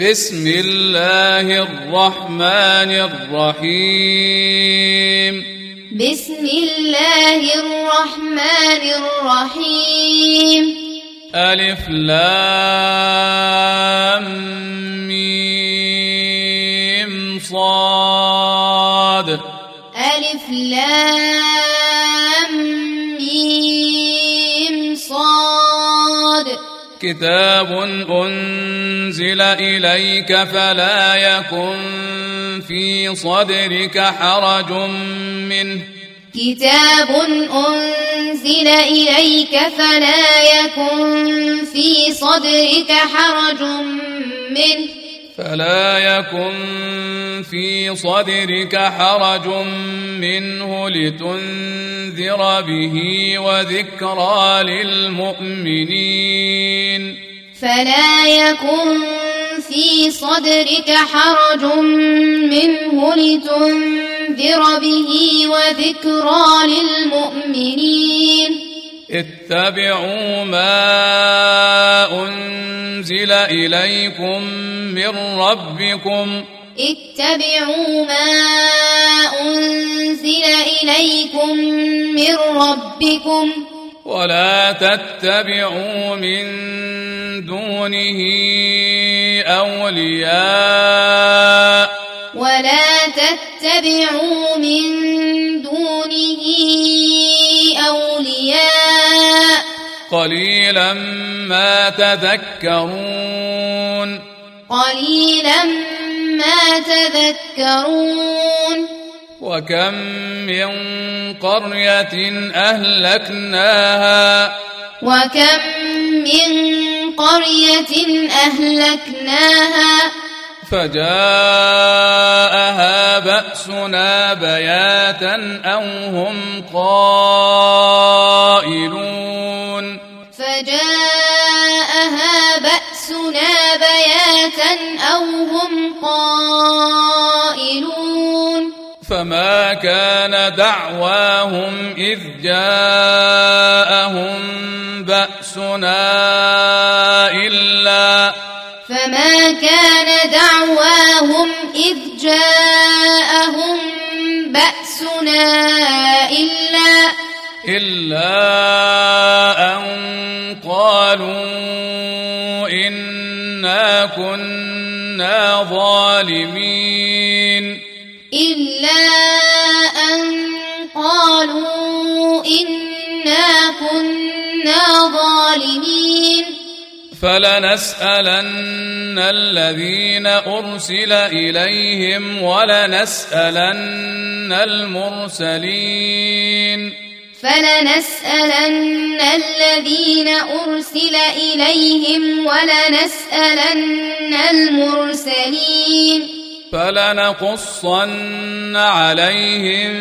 بسم الله الرحمن الرحيم. بسم الله الرحمن الرحيم. ألف لام ميم صاد. ألف لام كتاب أنزل إليك فلا يكن في صدرك حرج منه. كتاب أنزل إليك فلا يكن في صدرك حرج منه. فلا يكن في صدرك حرج منه لتنذر به وذكرى للمؤمنين. فلا يكن في صدرك حرج منه لتنذر به وذكرى للمؤمنين. اتبعوا ما أنزل إليكم من ربكم. اتبعوا ما أنزل إليكم من ربكم. ولا تتبعوا من دونه أولياء. ولا تتبعوا من دونه أولياء. قليلا ما تذكرون. قليلا ما تذكرون. وكم من قرية أهلكناها. وكم من قرية أهلكناها. فجاءها بأسنا بياتا أو هم قائلون. فجاءها بأسنا بياتا أو هم قائلون. فما كان دعواهم إذ جاءهم بأسنا إلا فما كان دعواهم إذ جاءهم بأسنا إلا إلا أن قالوا إنا كنا ظالمين إلا فلنسألن الذين أرسل إليهم ولنسألن المرسلين. فلنسألن الذين أرسل إليهم ولنسألن المرسلين. فلنقصن عليهم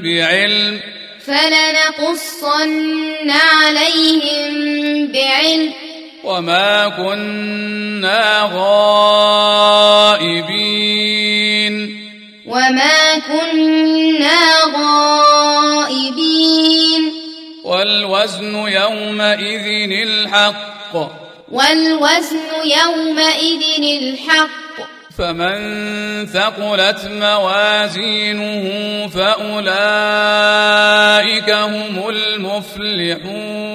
بعلم. فلنقصن عليهم بعلم. وما كنا غائبين وما كنا غائبين والوزن يومئذ الحق والوزن يومئذ الحق فمن ثقلت موازينه فأولئك هم المفلحون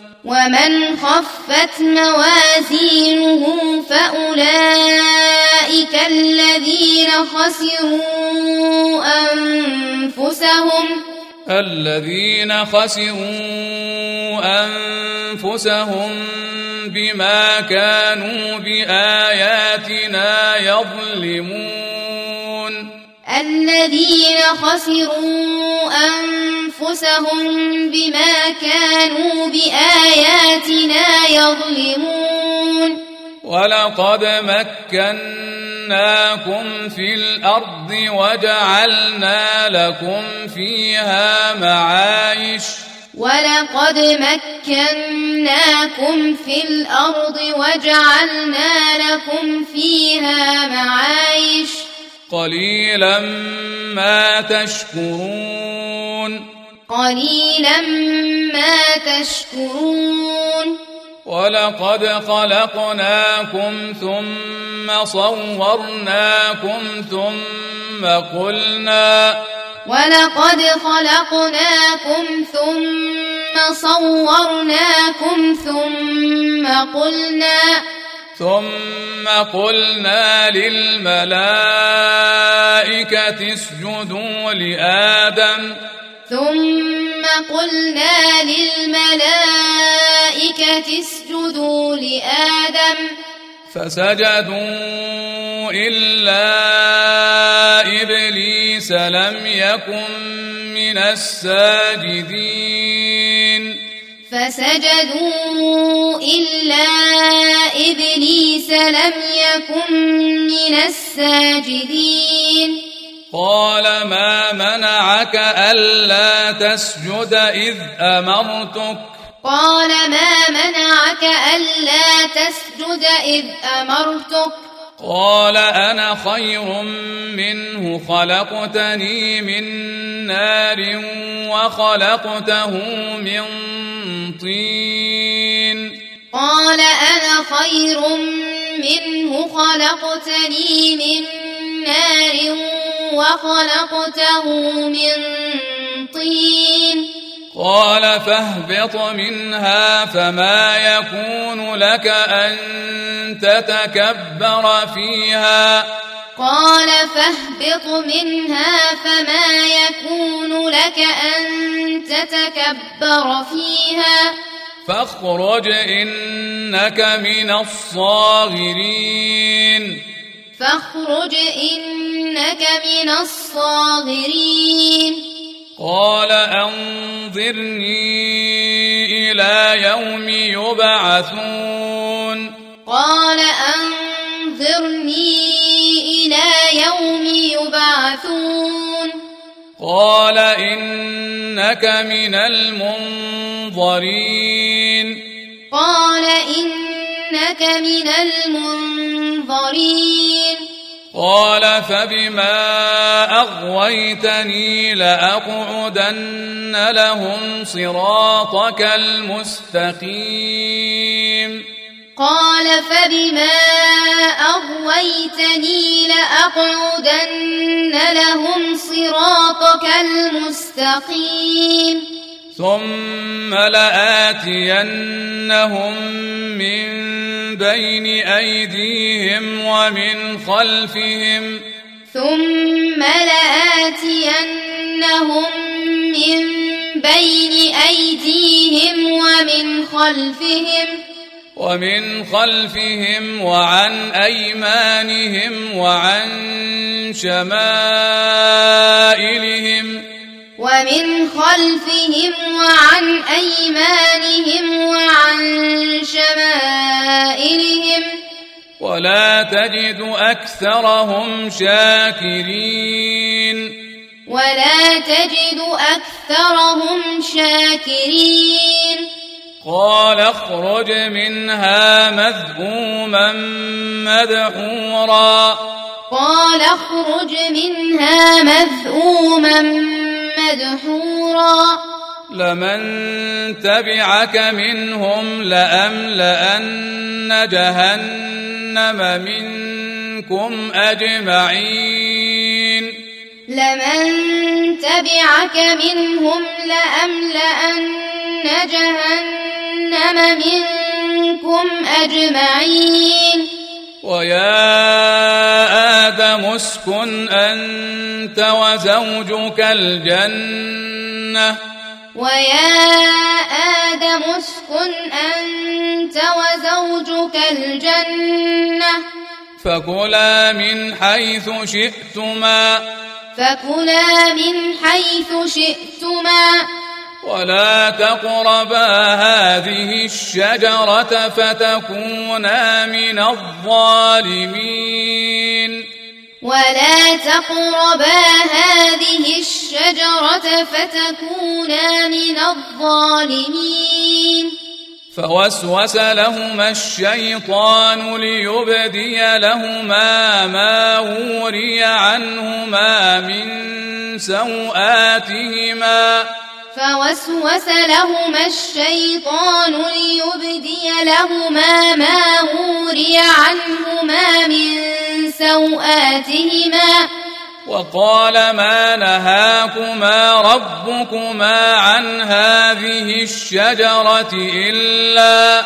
ومن خفت موازينه فأولئك الذين خسروا أنفسهم. الذين خسروا أنفسهم بما كانوا بآياتنا يظلمون. الذين خسروا أنفسهم بما كانوا بآياتنا يظلمون. ولقد مكناكم في الأرض وجعلنا لكم فيها معايش. ولقد مكناكم في الأرض وجعلنا لكم فيها معايش. قليلا ما تشكرون. قليلا ما تشكرون. ولقد خلقناكم ثم صورناكم ثم قلنا ولقد خلقناكم ثم صورناكم ثم قلنا ثم قلنا للملائكة اسجدوا لآدم. ثم قلنا للملائكة اسجدوا لآدم. فسجدوا إلا إبليس لم يكن من الساجدين. فسجدوا إلا إبليس لم يكن من الساجدين. قال ما منعك ألا تسجد إذ أمرتك؟ قال ما منعك ألا تسجد إذ أمرتك؟ قال أنا خير منه خلقتني من نار وخلقته من طين. قال أنا خير منه خلقتني من نار وخلقته من طين. قال فاهبط منها فما يكون لك أن تتكبر فيها. قال فاهبط منها فما يكون لك أن تتكبر فيها. فاخرج إنك من الصاغرين. فاخرج إنك من الصاغرين. قال أنظرني إلى يوم يبعثون. قال أنظرني إلى يوم يبعثون. قال إنك من المنظرين. قال إنك من المنظرين. قال فبما أغويتني لأقعدن لهم صراطك المستقيم. قال فبما أغويتني لأقعدن لهم صراطك المستقيم. ثم لآتينهم من بين أيديهم ومن خلفهم ثم لآتينهم من بين أيديهم ومن خلفهم ومن خلفهم وعن أيمانهم وعن شمائلهم ومن خلفهم وعن أيمانهم وعن شمائلهم ولا تجد أكثرهم شاكرين. ولا تجد أكثرهم شاكرين. قال اخرج منها مذءوما مدحورا. قال اخرج منها مذءوما مدحورا. لمن تبعك منهم لأملأن جهنم منكم أجمعين. لمن تبعك منهم لأملأن جهنم منكم أجمعين. ويا آدم اسكن أنت وزوجك الجنة. ويا آدم اسكن أنت وزوجك الجنة. فكلا من حيث شئتما. فكلا من حيث شئتما. ولا تقربا هذه الشجرة فتكونا من الظالمين ولا تقربا هذه الشجرة فتكونا من الظالمين فوسوس لهما الشيطان ليبدي لهما ما وري عنهما من سوآتهما فوسوس لهما الشيطان ليبدي لهما ما وري عنهما من سوآتهما. وقال ما نهاكما ربكما عن هذه الشجرة إلا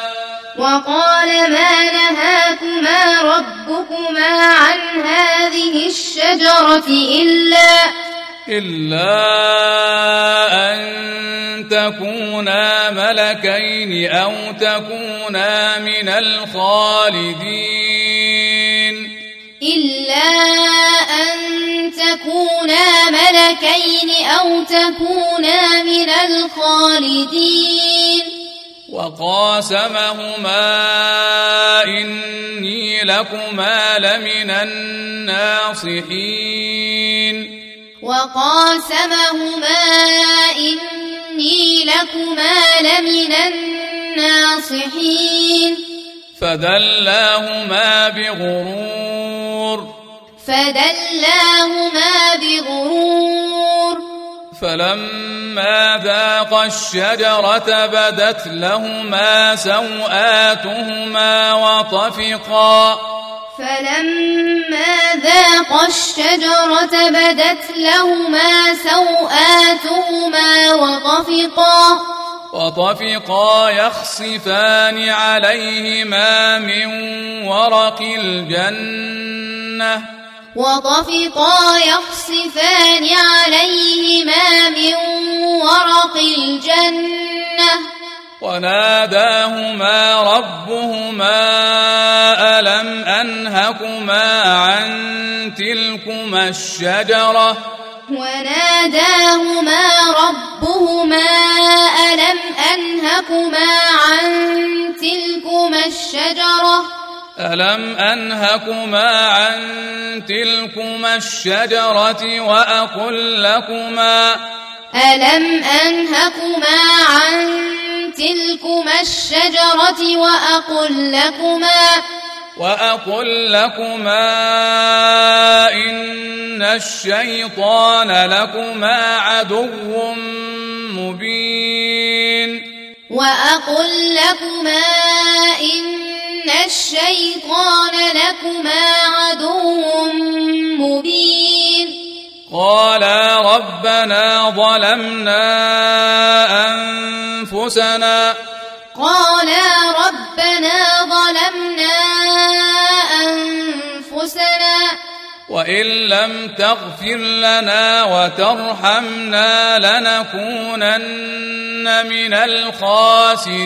وقال ما نهاكما ربكما عن هذه الشجرة إلا إلا أن تكونا ملكين أو تكونا من الخالدين. إلا أن تكونا ملكين أو تكونا من الخالدين. وقاسمهما إني لكما لمن الناصحين. وقاسمهما إني لكما لمن الناصحين. فدلاهما بغرور. فدلاهما بغرور. فلما ذاقا الشجرة بدت لهما سوآتهما وطفقا فلما ذاقا الشجرة بدت لهما سوآتهما وطفقا وطفقا يخصفان عليهما من ورق الجنة. وطفقا يخصفان عليهما من ورق الجنة. وناداهما ربهما ألم أنهكما عن تلكما الشجرة؟ وناداهما ربهما ألم أنهكما عن تلكما الشجرة؟ ألم أنهكما عن تلكما الشجرة وأقل لكما؟ ألم أنهكما عن تلكما الشجرة وأقل لكما وأقل لكما إن الشيطان لكما عدو مبين وأقل لكما إن الشيطان لكما عدو مبين قالا ربنا ظلمنا أنفسنا. قالا ربنا ظلمنا أنفسنا. وإن لم تغفر لنا وترحمنا لنكونن من الخاسرين.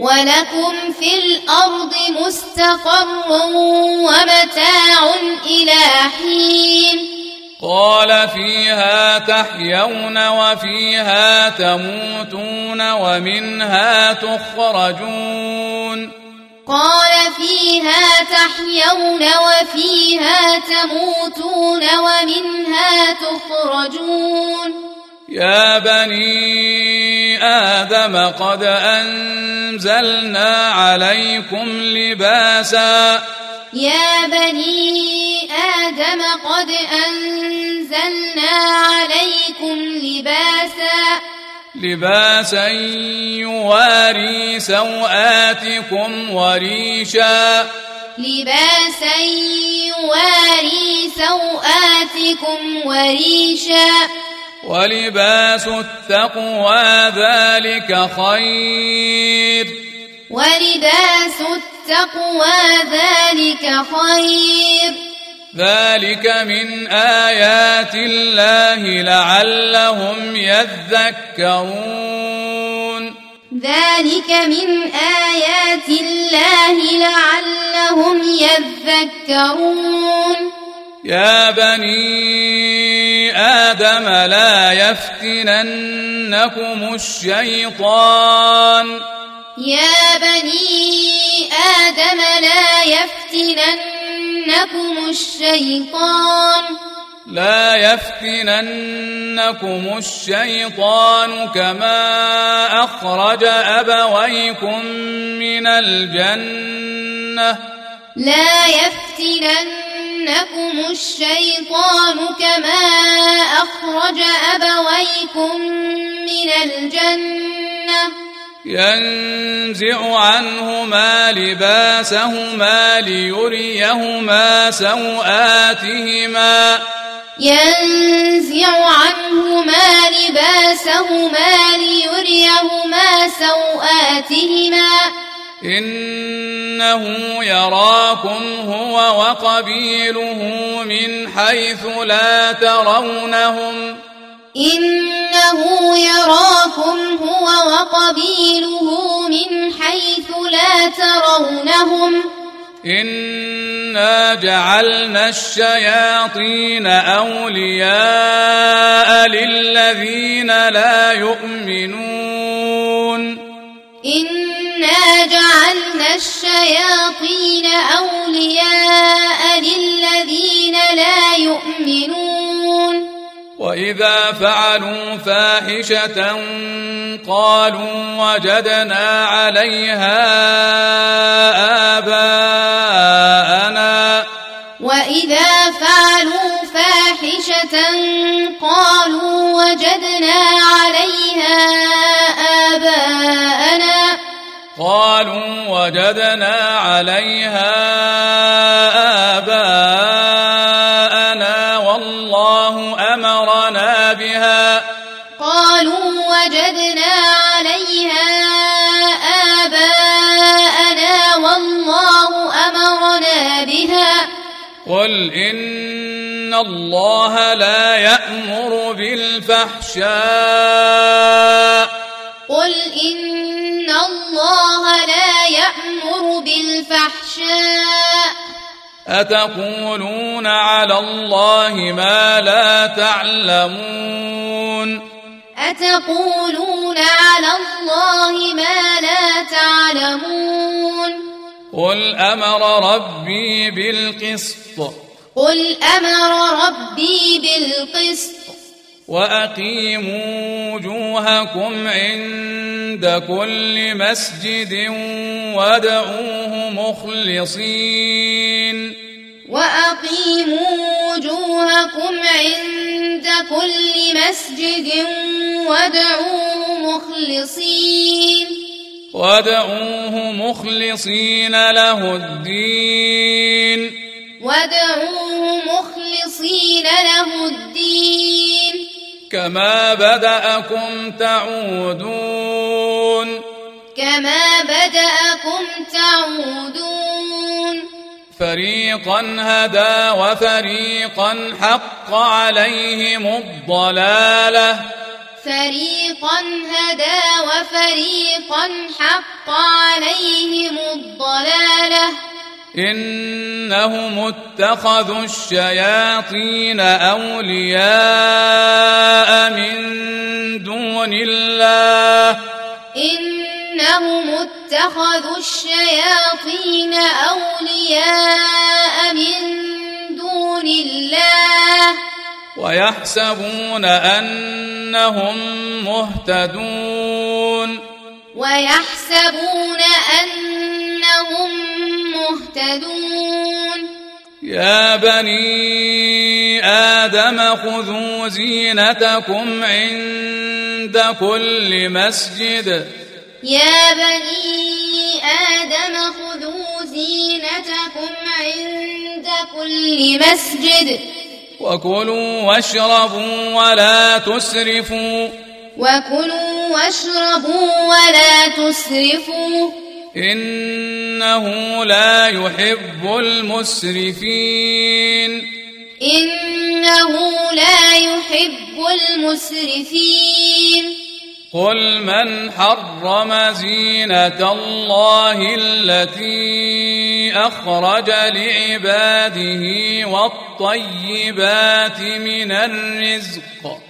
ولكم في الأرض مستقر ومتاع إلى حين. قال فيها تحيون وفيها تموتون ومنها تخرجون. قال فيها تحيون وفيها تموتون ومنها تخرجون. يا بني آدم قد أنزلنا عليكم لباسا. يا بني آدم قد أنزلنا عليكم لباسا. لباسا يواري سوآتكم وريشا. لباسا يواري سوآتكم وريشا. ولباس التقوى ذلك خير. ولباس التقوى ذلك خير. ذلك من آيات الله لعلهم يذكرون. ذلك من آيات الله لعلهم يذكرون. يا بني آدم لا يفتننكم الشيطان. يا بني آدم لا يفتننكم الشيطان. لا يفتننكم الشيطان كما أخرج أبويكم من الجنة. لا يفتننكم الشيطان كما أخرج أبويكم من الجنة. ينزع عنهما لباسهما ليريهما سوآتهما. ينزع عنهما لباسهما ليريهما سوآتهما. إنه يراكم هو وقبيله من حيث لا ترونهم. إنه يراكم هو وقبيله من حيث لا ترونهم. إنا جعلنا الشياطين أولياء للذين لا يؤمنون. إنا جعلنا الشياطين أولياء للذين لا يؤمنون واذا فعلوا فاحشه قالوا وجدنا عليها اباءنا واذا فعلوا فاحشه قالوا وجدنا عليها اباءنا وجدنا عليها آباءنا والله أمرنا بها. قالوا وجدنا عليها آباءنا والله أمرنا بها. قل إن الله لا يأمر بالفحشاء. قل إن الله لا يأمر بالفحشاء. أتقولون على الله ما لا تعلمون؟ أتقولون على الله ما لا تعلمون؟ قل أمر ربي بالقسط. قل أمر ربي بالقسط. وأقيموا وجوهكم عند كل مسجد وادعوه مخلصين. وأقيموا وجوهكم عند كل مسجد وادعوه مخلصين. وادعوه مخلصين له الدين. وادعوه مخلصين له الدين. كما بدأكم تعودون كما بدأكم تعودون فريقا هدى وفريقا حق عليهم الضلاله فريقا هدى وفريقا حق عليهم الضلاله إنهم اتخذوا الشياطين أولياء من دون الله. إنهم اتخذوا الشياطين أولياء من دون الله. ويحسبون أنهم مهتدون. ويحسبون أنهم مهتدون. يا بني آدم خذوا زينتكم عند كل مسجد. يا بني آدم خذوا زينتكم عند كل مسجد. وكلوا واشربوا ولا تسرفوا. وكلوا واشربوا ولا تسرفوا. إنه لا يحب المسرفين. إنه لا يحب المسرفين. قل من حرم زينة الله التي أخرج لعباده والطيبات من الرزق؟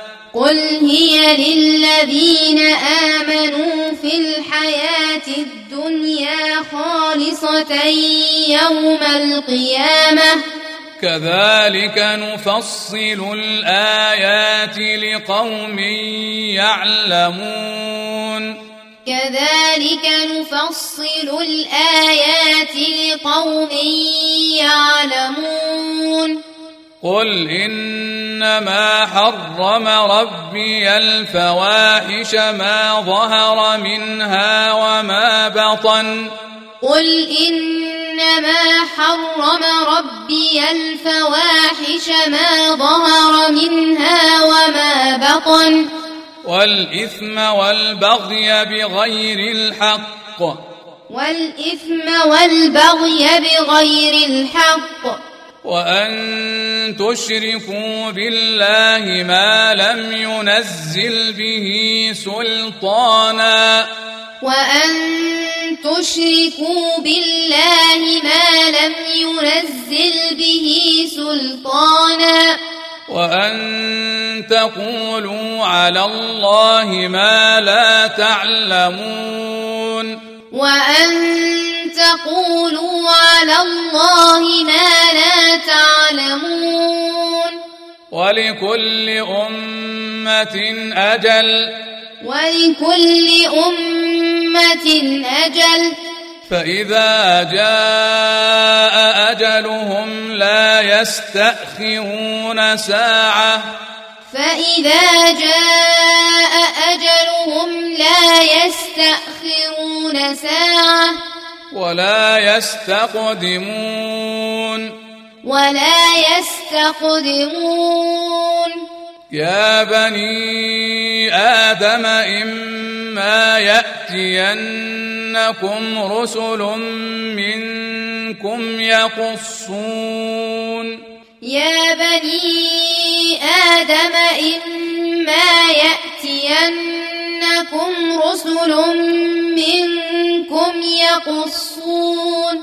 قل هي للذين آمنوا في الحياة الدنيا خالصة يوم القيامة كذلك نفصل الآيات لقوم يعلمون كذلك نفصل الآيات لقوم يعلمون قل إنما حرم ربي الفواحش ما ظهر منها وما بطن قل إنما حرم ربي الفواحش ما ظهر منها وما بطن والإثم والبغي بغير الحق والإثم والبغي بغير الحق وأن تشركوا بالله ما لم ينزل به سلطانا. وأن تشركوا بالله ما لم ينزل به سلطانا. وأن تقولوا على الله ما لا تعلمون. وأن تقولوا على الله ما لا تعلمون. ولكل أمة أجل. ولكل أمة أجل. فإذا جاء أجلهم لا يستأخرون ساعة. فإذا جاء أجلهم لا يستأخرون ساعة ولا يستقدمون. ولا يستقدمون. يا بني آدم إما يأتينكم رسل منكم يقصون. يا بني آدم إما يأتينكم رسل منكم يقصون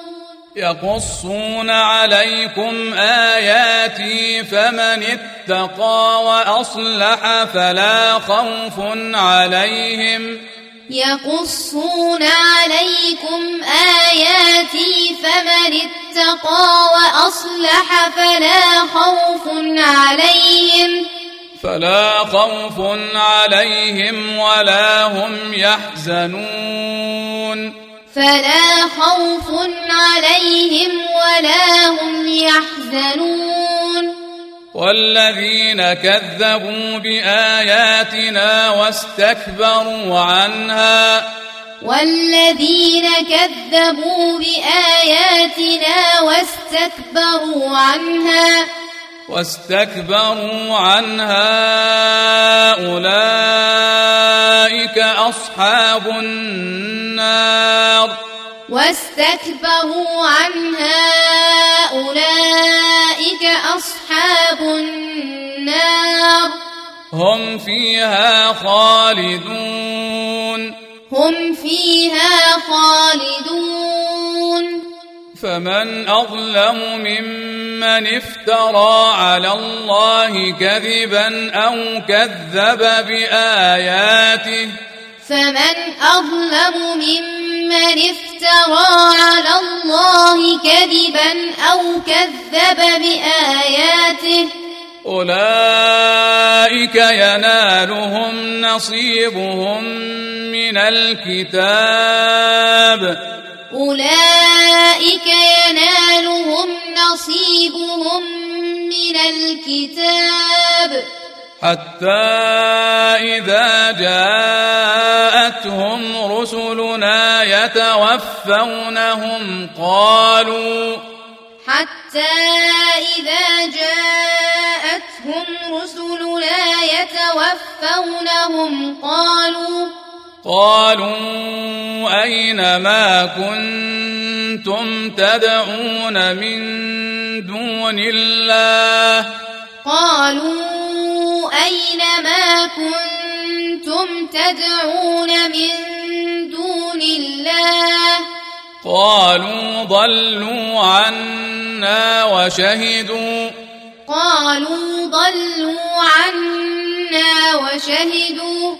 يقصون عليكم آياتي فمن اتقى وأصلح فلا خوف عليهم يقصون عليكم آياتي فمن اتقى وأصلح فلا خوف عليهم فلا خوف عليهم ولا هم يحزنون. فلا خوف عليهم ولا هم يحزنون. والذين كذبوا بآياتنا واستكبروا عنها. والذين كذبوا بآياتنا واستكبروا عنها. واستكبروا عنها أولئك أصحاب النار. واستكبروا عنها أولئك أصحاب النار. هم فيها خالدون. هم فيها خالدون. فمن أظلم ممن افترى على الله كذبا أو كذب بآياته فمن أظلم ممن افترى على الله كذبا أو كذب بآياته أولئك ينالهم نصيبهم من الكتاب. أولئك ينالهم نصيبهم من الكتاب. حتى إذا جاءتهم رسلنا يتوفونهم قالوا حتى إذا جاءتهم رسلنا يتوفونهم قالوا قالوا أين ما كنتم تدعون من دون الله؟ قالوا أين ما كنتم تدعون من دون الله؟ قالوا ضلوا عنا وشهدوا. قالوا ضلوا عنا وشهدوا.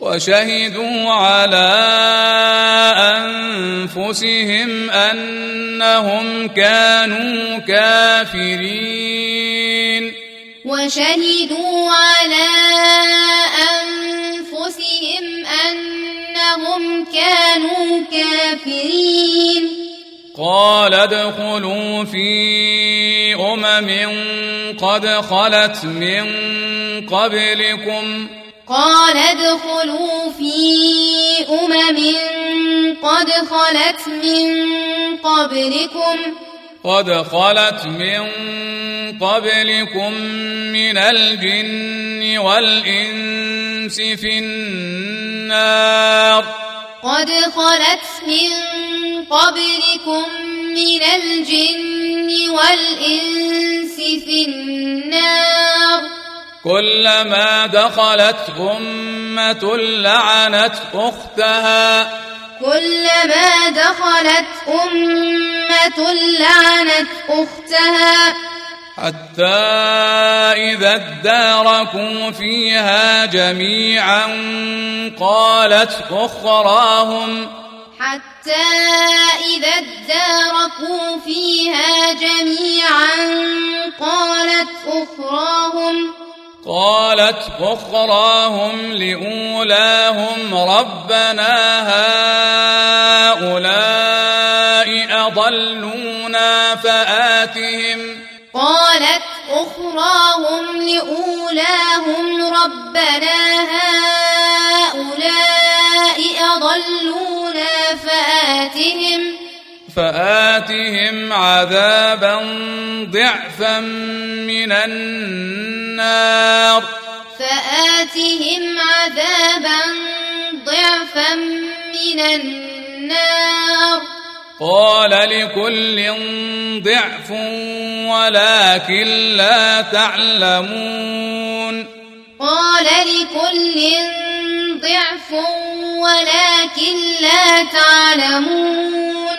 وشهدوا على أنفسهم أنهم كانوا كافرين. وشهدوا على أنفسهم أنهم كانوا كافرين. قال ادخلوا في أمم قد خلت من قبلكم. قال ادخلوا في أمم قد خلت من قبلكم. قد خلت من قبلكم من الجن والإنس في النار. قد خلت من قبلكم من الجن والإنس في النار. كلما دخلت أمة لعنت أختها. كلما دخلت أمة لعنت أختها. حتى إذا اداركوا فيها جميعا قالت أخراهم. حتى إذا اداركوا فيها جميعا قالت أخراهم. قالت أخراهم لأولاهم ربنا هؤلاء أضلونا فآتهم قالت أخراهم لأولاهم ربنا هؤلاء أضلونا فآتهم فآتهم عذابا ضعفا من النار. فآتهم عذابا ضعفا من النار. قال لكل ضعف ولكن لا تعلمون. قال لكل ضعف ولكن لا تعلمون.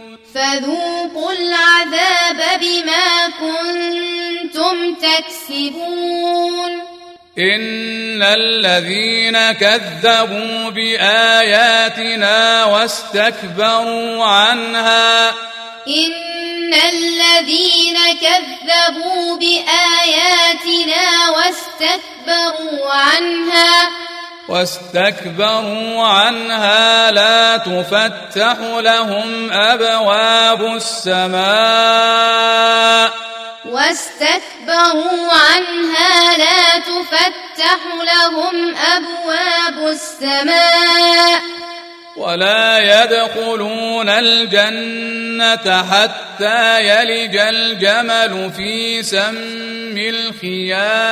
فذوقوا العذاب بما كنتم تكسبون. إن الذين كذبوا بآياتنا واستكبروا عنها. إن الذين كذبوا بآياتنا واستكبروا عنها. واستكبروا عنها لا تفتح لهم أبواب السماء. واستكبروا عنها لا تفتح لهم أبواب السماء. ولا يدخلون الجنة حتى يلج الجمل في سم الخياط.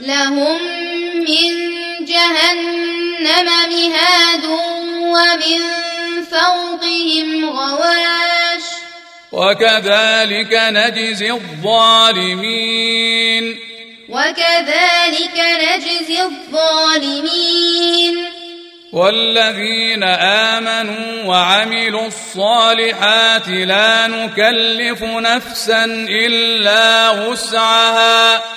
لهم من جهنم مهاد ومن فوقهم غواش. وكذلك نجزي الظالمين. وكذلك نجزي الظالمين. والذين آمنوا وعملوا الصالحات لا نكلف نفسا إلا وسعها.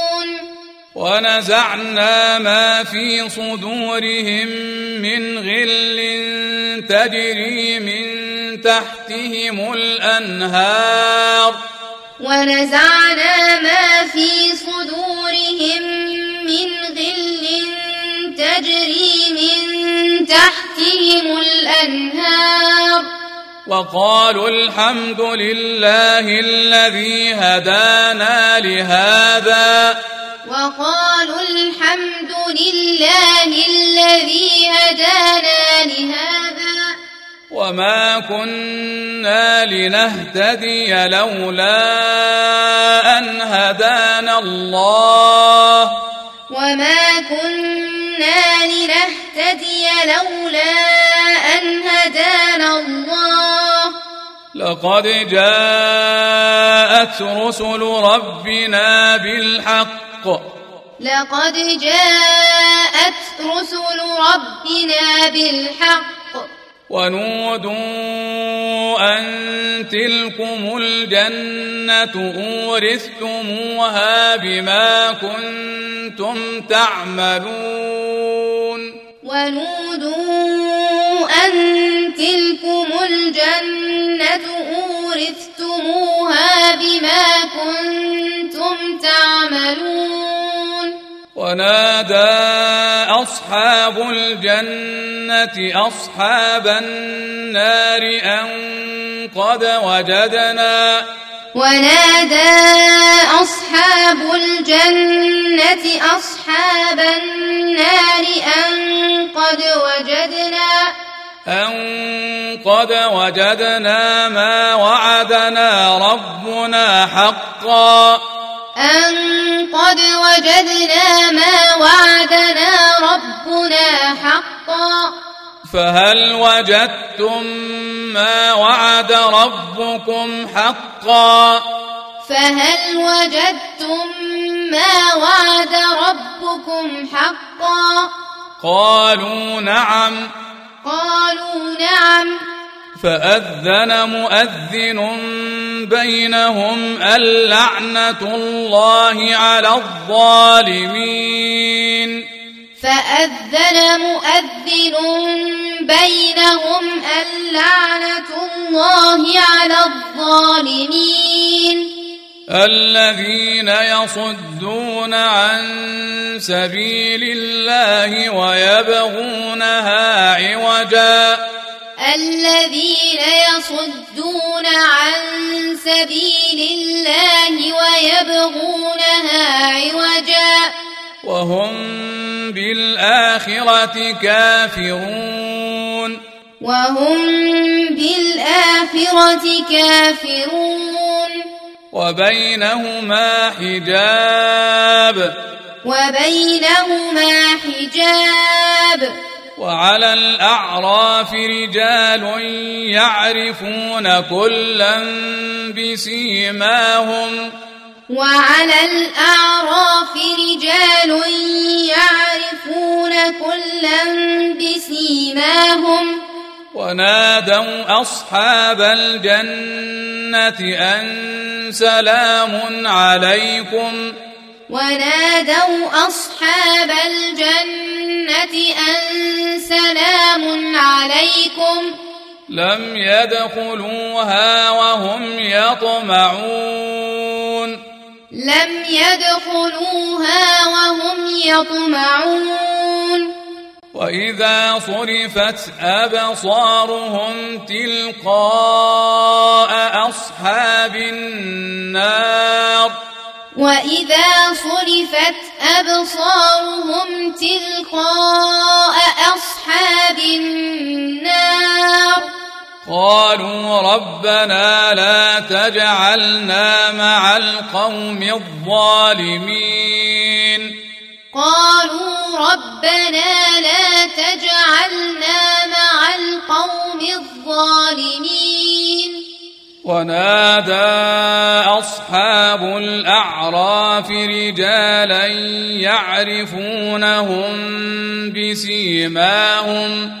ونزعنا ما في صدورهم من غل تجري من تحتهم الأنهار. ونزعنا ما في صدورهم من غل تجري من تحتهم الأنهار. وقالوا الحمد لله الذي هدانا لهذا. وقالوا الحمد لله الذي هدانا لهذا. وما كنا لنهتدي لولا أن هدانا الله. وما كنا لنهتدي لولا أن هدانا الله لقد جاءت رسل ربنا بالحق. لقد جاءت رسل ربنا بالحق. ونودوا أن تلكم الجنة أورثتموها بما كنتم تعملون. ونودوا أن تلكم الجنة أورثتموها بما كنتم تعملون. ونادى أصحاب الجنة أصحاب النار أن قد وجدنا ونادى أصحاب الجنة أصحاب النار أن قد وجدنا أن قد وجدنا ما وعدنا ربنا حقا. أن قد وجدنا ما وعدنا ربنا حقا. فهل وجدتم ما وعد ربكم حقا؟ فهل وجدتم ما وعد ربكم حقا؟ قالوا نعم. قالوا نعم. فأذن مؤذن بينهم اللعنة الله على الظالمين. فأذن مؤذن بينهم اللعنة الله على الظالمين. الذين يصدون عن سبيل الله ويبغونها عوجا. الذين يصدون عن سبيل الله ويبغونها عوجا. وهم بالآخرة كافرون. وهم بالآخرة كافرون. وبينهما حجاب. وبينهما حجاب. وعلى الأعراف رجال يعرفون كلا بسيماهم. وعلى الأعراف رجال يعرفون كلا بسيماهم. ونادوا أصحاب الجنة أن سلام عليكم. ونادوا أصحاب الجنة أن سلام عليكم. لم يدخلوها وهم يطمعون. لم يدخلوها وهم يطمعون. وإذا صرفت أبصارهم تلقاء أصحاب النار. وإذا صرفت أبصارهم تلقاء أصحاب النار. قالوا ربنا لا تجعلنا مع القوم الظالمين. قالوا ربنا لا تجعلنا مع القوم الظالمين. ونادى أصحاب الأعراف رجالا يعرفونهم بسيماهم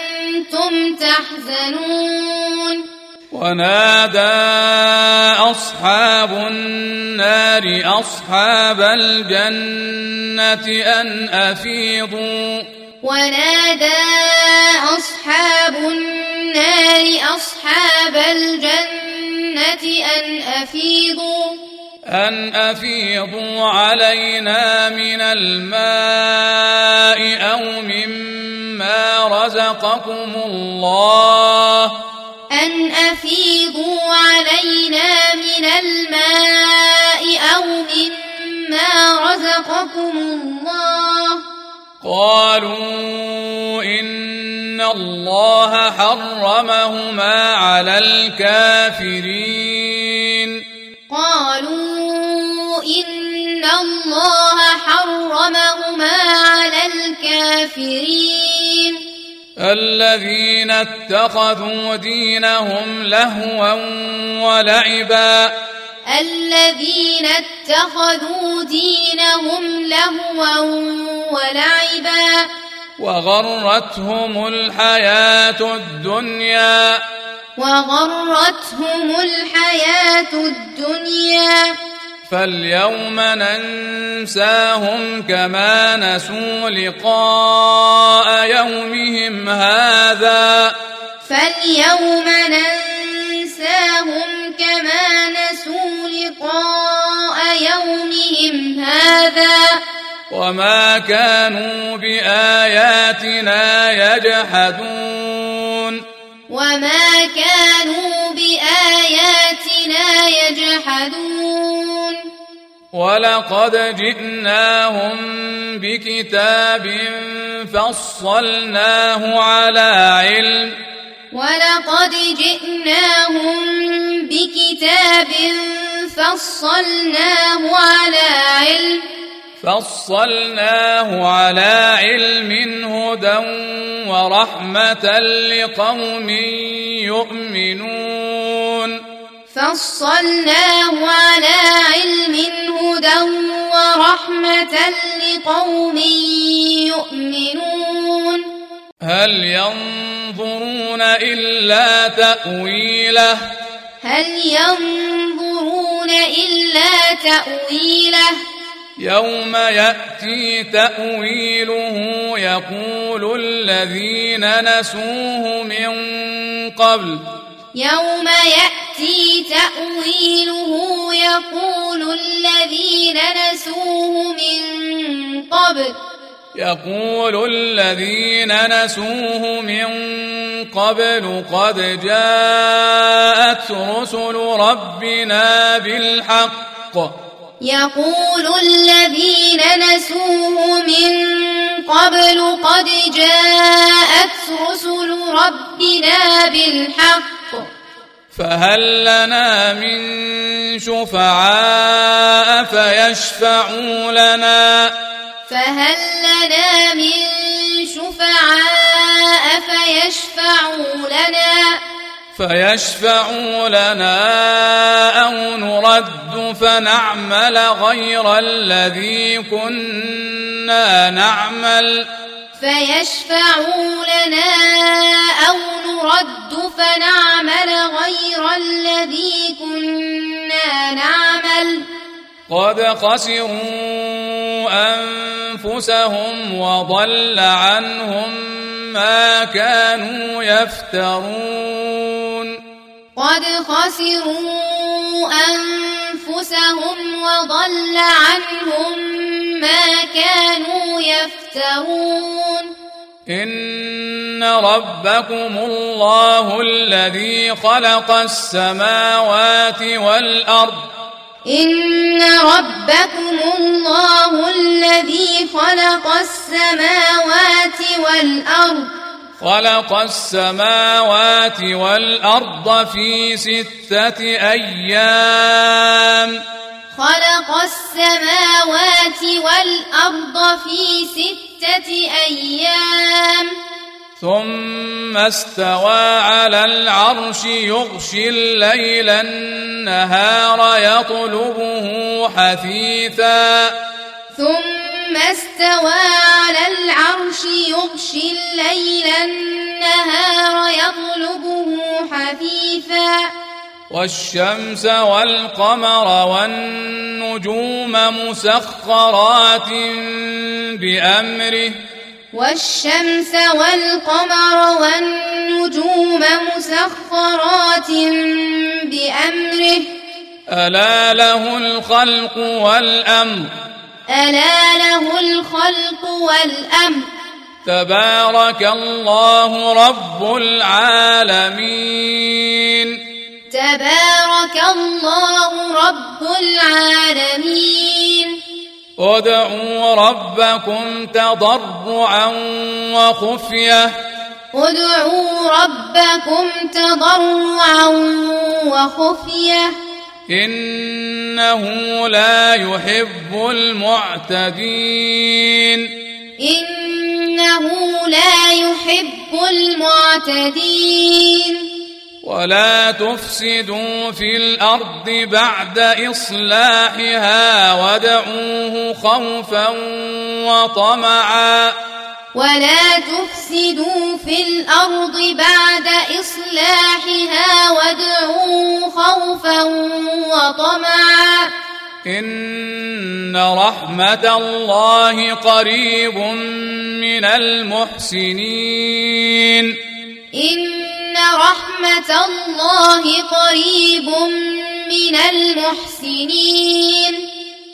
تحزنون. ونادى أصحاب النار أصحاب الجنة أن أفيضوا. ونادى أصحاب النار أصحاب الجنة أن أفيضوا. أن أفيضوا علينا من الماء أو مما رزقكم الله. أن أفيضوا علينا من الماء أو مما رزقكم الله. قالوا إن الله حرمهما على الكافرين. قالوا إن الله حرمهما على الكافرين الذين اتخذوا دينهم لهوا ولعبا الذين اتخذوا دينهم لهوا ولعبا وغرتهم الحياة الدنيا وغرتهم الحياة الدنيا فاليوم ننساهم كما نسوا لقاء يومهم هذا. فاليوم ننساهم كما نسوا لقاء يومهم هذا. وما كانوا بآياتنا يجحدون. وما كانوا بآياتنا يجحدون ولقد جئناهم بكتاب فصلناه على علم ولقد جئناهم بكتاب فصلناه على علم فصلناه على علم هدى ورحمة لقوم يؤمنون فصلناه على علم هدى ورحمة لقوم يؤمنون هل ينظرون إلا تأويله هل ينظرون إلا تأويله يوم يأتي تأويله يقول الذين نسوه من قبل. يوم يأتي تأويله يقول الذين نسوه من قبل. يقول الذين نسوه من قبل قد جاءت رسل ربنا بالحق. يقول الذين نسوه من قبل قد جاءت رسل ربنا بالحق. فهل لنا من شفعاء فيشفعوا لنا؟ فهل لنا من شفعاء فيشفعوا لنا؟ فيشفعوا لنا أو نرد فنعمل غير الذي كنا نعمل. فيشفعوا لنا أو نرد فنعمل غير الذي كنا قد خسروا أنفسهم وضل عنهم ما كانوا يفترون. قد خسروا أنفسهم وضل عنهم ما كانوا يفترون. إن ربكم الله الذي خلق السماوات والأرض إن ربكم الله الذي خلق السماوات والأرض خلق السماوات والأرض في ستة أيام. خلق السماوات والأرض في ستة أيام. ثم استوى على العرش يغشي الليل النهار يطلبه حثيثا. ثم استوى على العرش يغشي الليل النهار يطلبه حثيثا. والشمس والقمر والنجوم مسخرات بأمره. والشمس والقمر والنجوم مسخرات بأمره. ألا له الخلق والأمر. ألا له الخلق والأمر. تبارك الله رب العالمين. تبارك الله رب العالمين. ادعوا ربكم تضرعا وخفية. ادعوا ربكم تضرعا وخفية. إنه لا يحب المعتدين. إنه لا يحب المعتدين. ولا تفسدوا في الأرض بعد إصلاحها وادعوه خوفا وطمعا. ولا تفسدوا في الأرض بعد إصلاحها وادعوه خوفا وطمعا. إن رحمة الله قريب من المحسنين. إن رحمة الله قريب من المحسنين.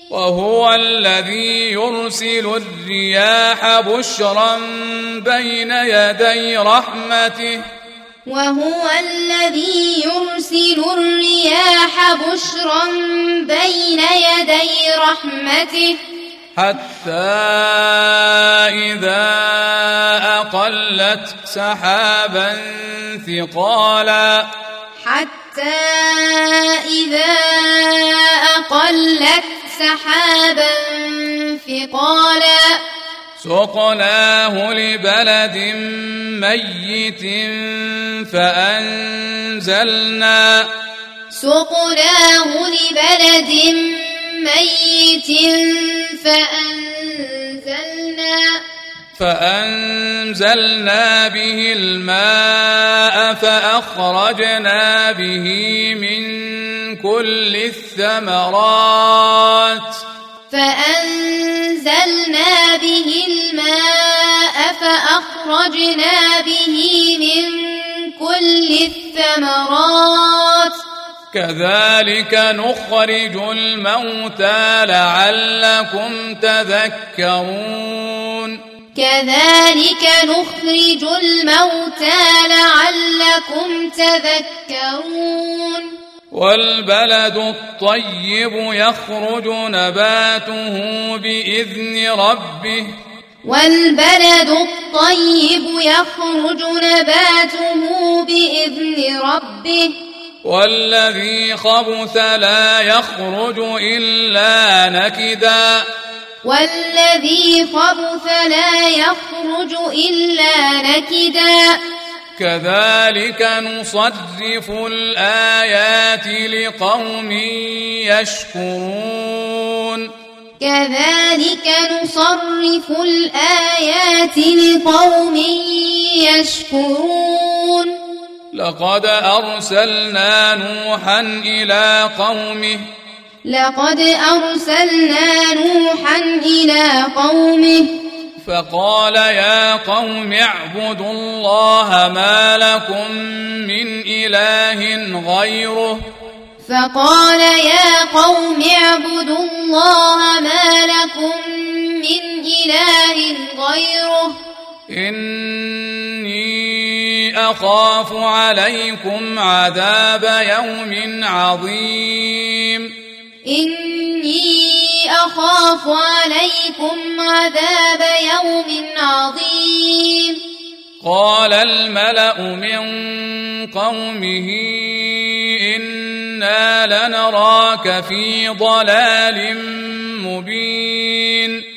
وهو الذي يرسل الرياح بشرا بين يدي رحمته. وهو الذي يرسل الرياح بشرا بين يدي رحمته. حتى إذا أقلت سحابا ثقالا. حتى إذا أقلت سحابا ثقالا. سقناه لبلد ميت فأنزلنا. سقناه لبلد ميت فأنزلنا فأنزلنا به الماء فأخرجنا به من كل الثمرات. فأنزلنا به الماء فأخرجنا به من كل الثمرات. كذلك نخرج الموتى لعلكم تذكرون. كذلك نخرج الموتى لعلكم تذكرون. والبلد الطيب يخرج نباته بإذن ربه. والبلد الطيب يخرج نباته بإذن ربه. والذي خبث لا يخرج إلا نكدا. والذي خبث لا يخرج إلا نكدا. كذلك نصرف الآيات لقوم يشكرون. كذلك نصرف الآيات لقوم يشكرون. لقد أرسلنا نوحا إلى قومه. لقد أرسلنا نوحا إلى قومه. فقال يا قوم اعبدوا الله ما لكم من إله غيره. فقال يا قوم اعبدوا الله ما لكم من إله غيره. إني أخاف عليكم عذاب يوم عظيم. إني أخاف عليكم عذاب يوم عظيم. قال الملأ من قومه إنا لنراك في ضلال مبين.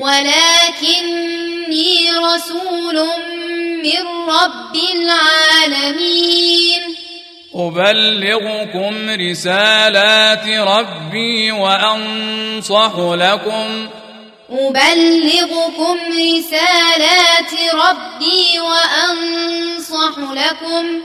ولكني رسول من رب العالمين. أبلغكم رسالات ربي وأنصح لكم. أبلغكم رسالات ربي وأنصح لكم.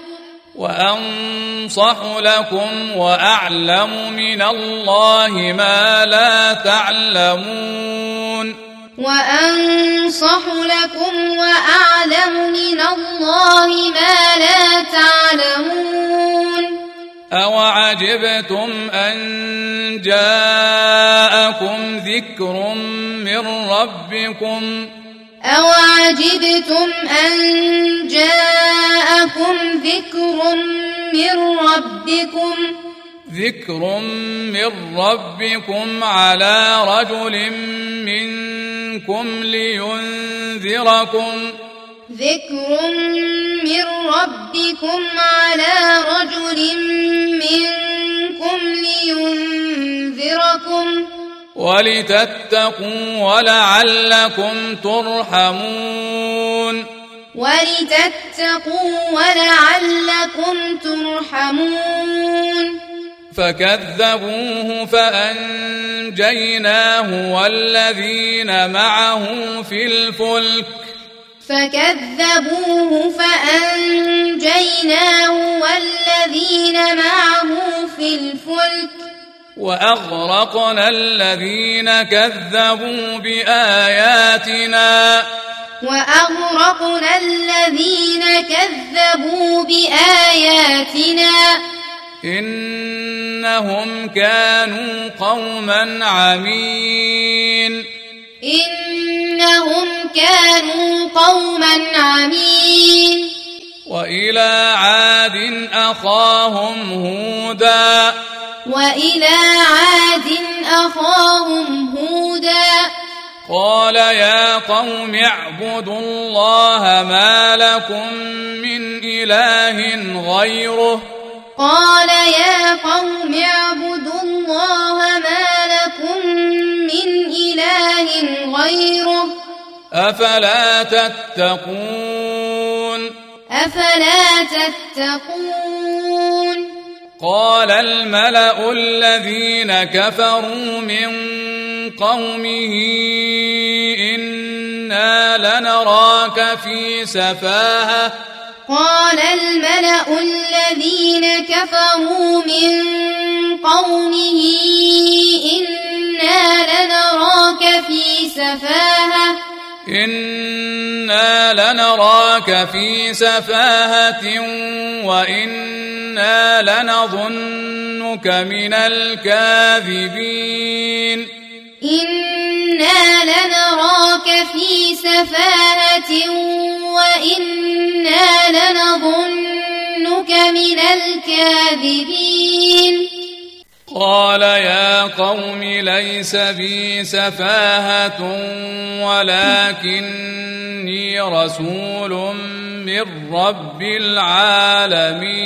وأنصح لكم وأعلم من الله ما لا تعلمون. وأنصح لكم وأعلم من الله ما لا تعلمون أوعجبتم أن جاءكم ذكر من ربكم؟ أوعجبتم أن جاءكم ذكر من ربكم؟ ذكر من ربكم على رجل منكم لينذركم ذكر من ربكم على رجل منكم لينذركم ولتتقوا ولعلكم ترحمون ولتتقوا ولعلكم ترحمون فكذبوه فأنجيناه والذين معه في الفلك. فكذبوه فأنجيناه والذين معه في الفلك. وأغرقنا الذين كذبوا بآياتنا. وأغرقنا الذين كذبوا بآياتنا. إنهم كانوا قوما عمين. إنهم كانوا قوما عمين. وإلى عاد أخاهم هودا. وإلى عاد أخاهم هودا. قال يا قوم اعبدوا الله ما لكم من إله غيره. قال يا قوم اعبدوا الله ما لكم من إله غيره أفلا تتقون؟ أفلا تتقون؟ قال الملأ الذين كفروا من قومه إنا لنراك في سفاهة. قال الملأ الذين كفروا من قومه أنا لنراك في سفاهه أنا لنراك في سفاهه وأنا لنظنك من الكاذبين أنا لنراك في سفاهه وأنا لنظنك من الكاذبين قال يا قوم ليس بي سفاهة ولكني رسول من رب العالمين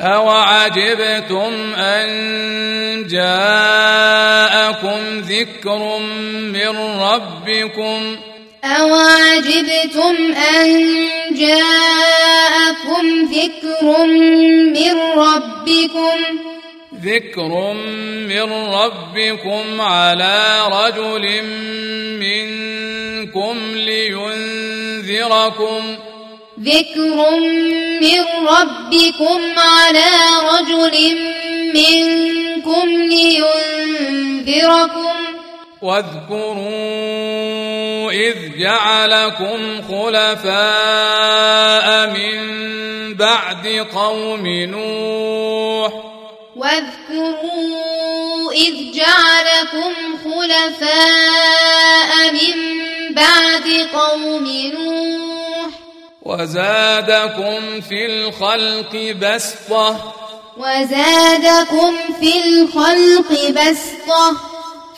أوعجبتم أن جاءكم ذكر من ربكم ۖ أوعجبتم أن جاءكم ذكر من ربكم ذكر من ربكم على رجل منكم لينذركم ذكر من ربكم على رجل منكم لينذركم واذكروا إذ جعلكم خلفاء من بعد قوم نوح واذكروا إذ جعلكم خلفاء من بعد قوم نوح وزادكم في الخلق بسطة. وزادكم في الخلق بسطة.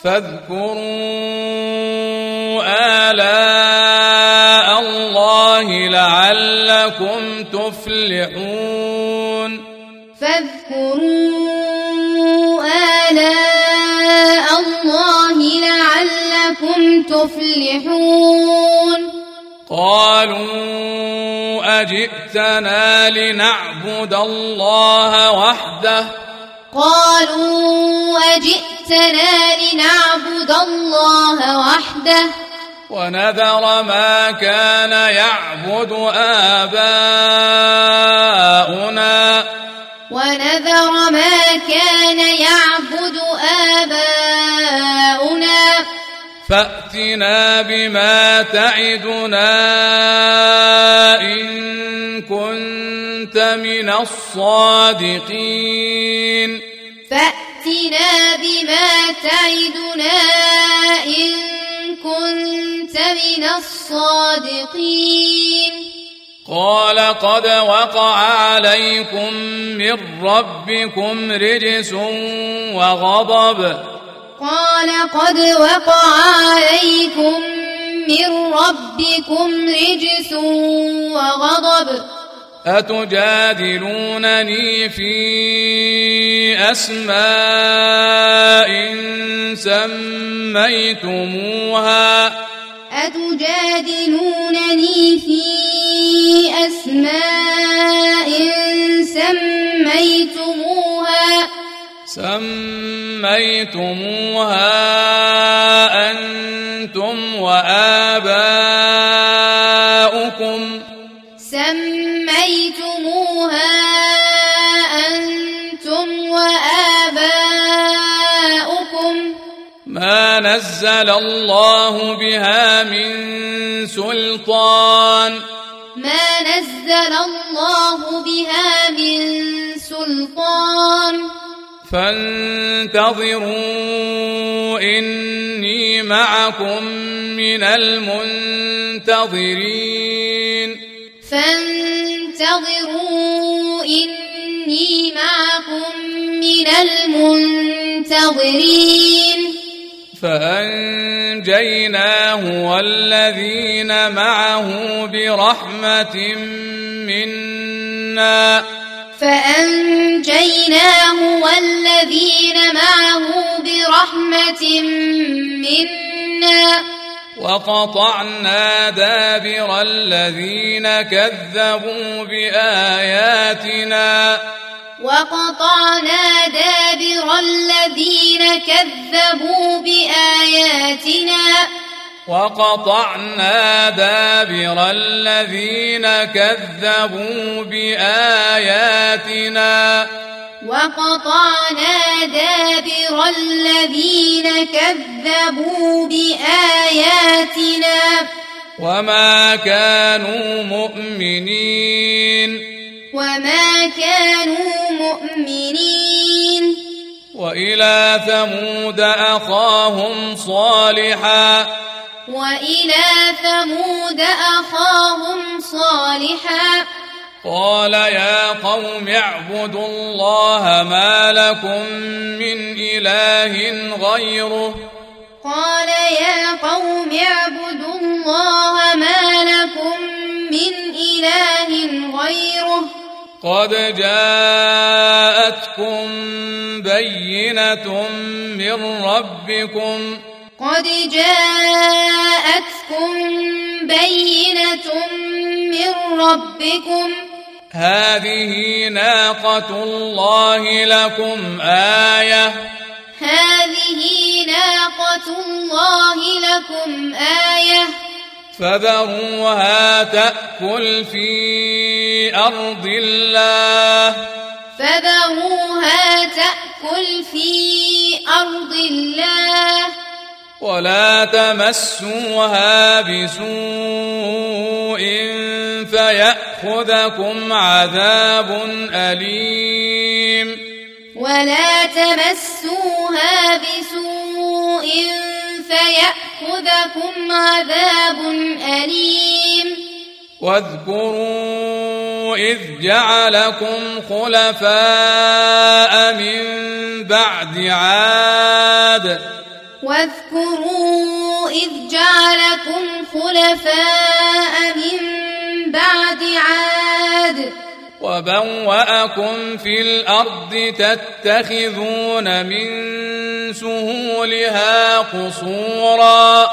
فاذكروا آلاء الله لعلكم تفلحون. فاذكروا آلاء الله لعلكم تفلحون. قالوا أجئتنا لنعبد الله وحده؟ قالوا أجئتنا لنعبد الله وحده. ونذر ما كان يعبد آباؤنا. ونذر ما كان يعبد آباؤنا. فأتنا بما تعدنا إن كنت من الصادقين. فأتنا بما تعدنا إن كنت من الصادقين. قال قد وقع عليكم من ربكم رجس وغضب. قال قد وقع عليكم من ربكم رجس وغضب. أتجادلونني في أسماء سميتموها؟ أتجادلونني في أسماء سميتموها؟ سميتموها أنتم وآباؤكم. سميتموها أنتم وآباؤكم. ما نزل الله بها من سلطان. ما نزل الله بها من سلطان. فانتظروا إني معكم من المنتظرين. فانتظروا إني معكم من المنتظرين. فأنجيناه والذين معه برحمة منا. فأنجيناه والذين معه برحمة منا. وقطعنا دابر الذين كذبوا بآياتنا. وقطعنا دابر الذين كذبوا بآياتنا. وقطعنا دابر الذين كذبوا بآياتنا. وقطعنا دابر الذين كذبوا بآياتنا. وما كانوا مؤمنين. وما كانوا مؤمنين. وإلى ثمود أخاهم صالحا. وإلى ثمود أخاهم صالحا. قال يا قوم اعبدوا الله ما لكم من إله غيره. قال يا قوم اعبدوا الله ما لكم من إله غيره. قد جاءتكم بينة من ربكم. قد جاءتكم بينة من ربكم. هذه ناقة الله لكم آية. هذه ناقة الله لكم آية. فذروها تأكل في أرض الله. فذروها تأكل في أرض الله. ولا تمسوها بسوء فيأخذكم عذاب أليم. ولا تمسوها بسوء فيأخذكم عذاب أليم. واذكروا إذ جعلكم خلفاء من بعد عاد واذكروا إذ جعلكم خلفاء من بعد عاد وبوأكم في الأرض تتخذون من سهولها قصورا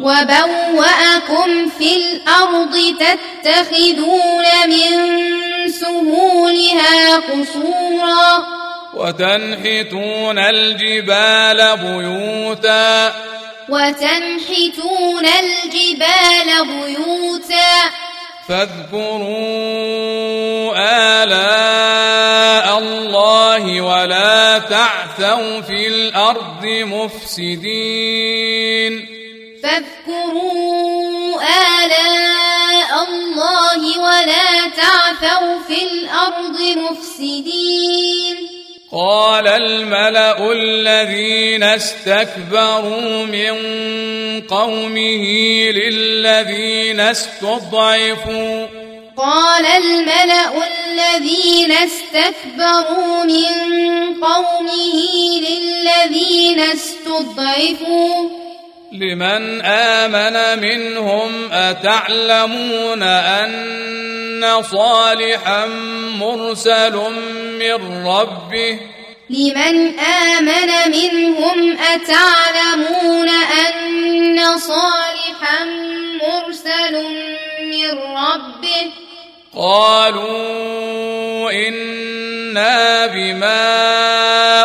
وبوأكم في الأرض تتخذون من سهولها قصورا وتنحتون الجبال بيوتا. وتنحتون الجبال بيوتا. فاذكروا آلاء الله ولا تعثوا في الأرض مفسدين. فاذكروا آلاء الله ولا تعثوا في الأرض مفسدين. قال الملأ الذين استكبروا من قومه للذين استضعفوا. قال الملأ الذين استكبروا من قومه للذين استضعفوا. لمن آمن منهم أتعلمون أن صالحا مرسل من ربه؟ لمن آمن منهم أتعلمون أن صالحا مرسل من ربه؟ قالوا إنا بما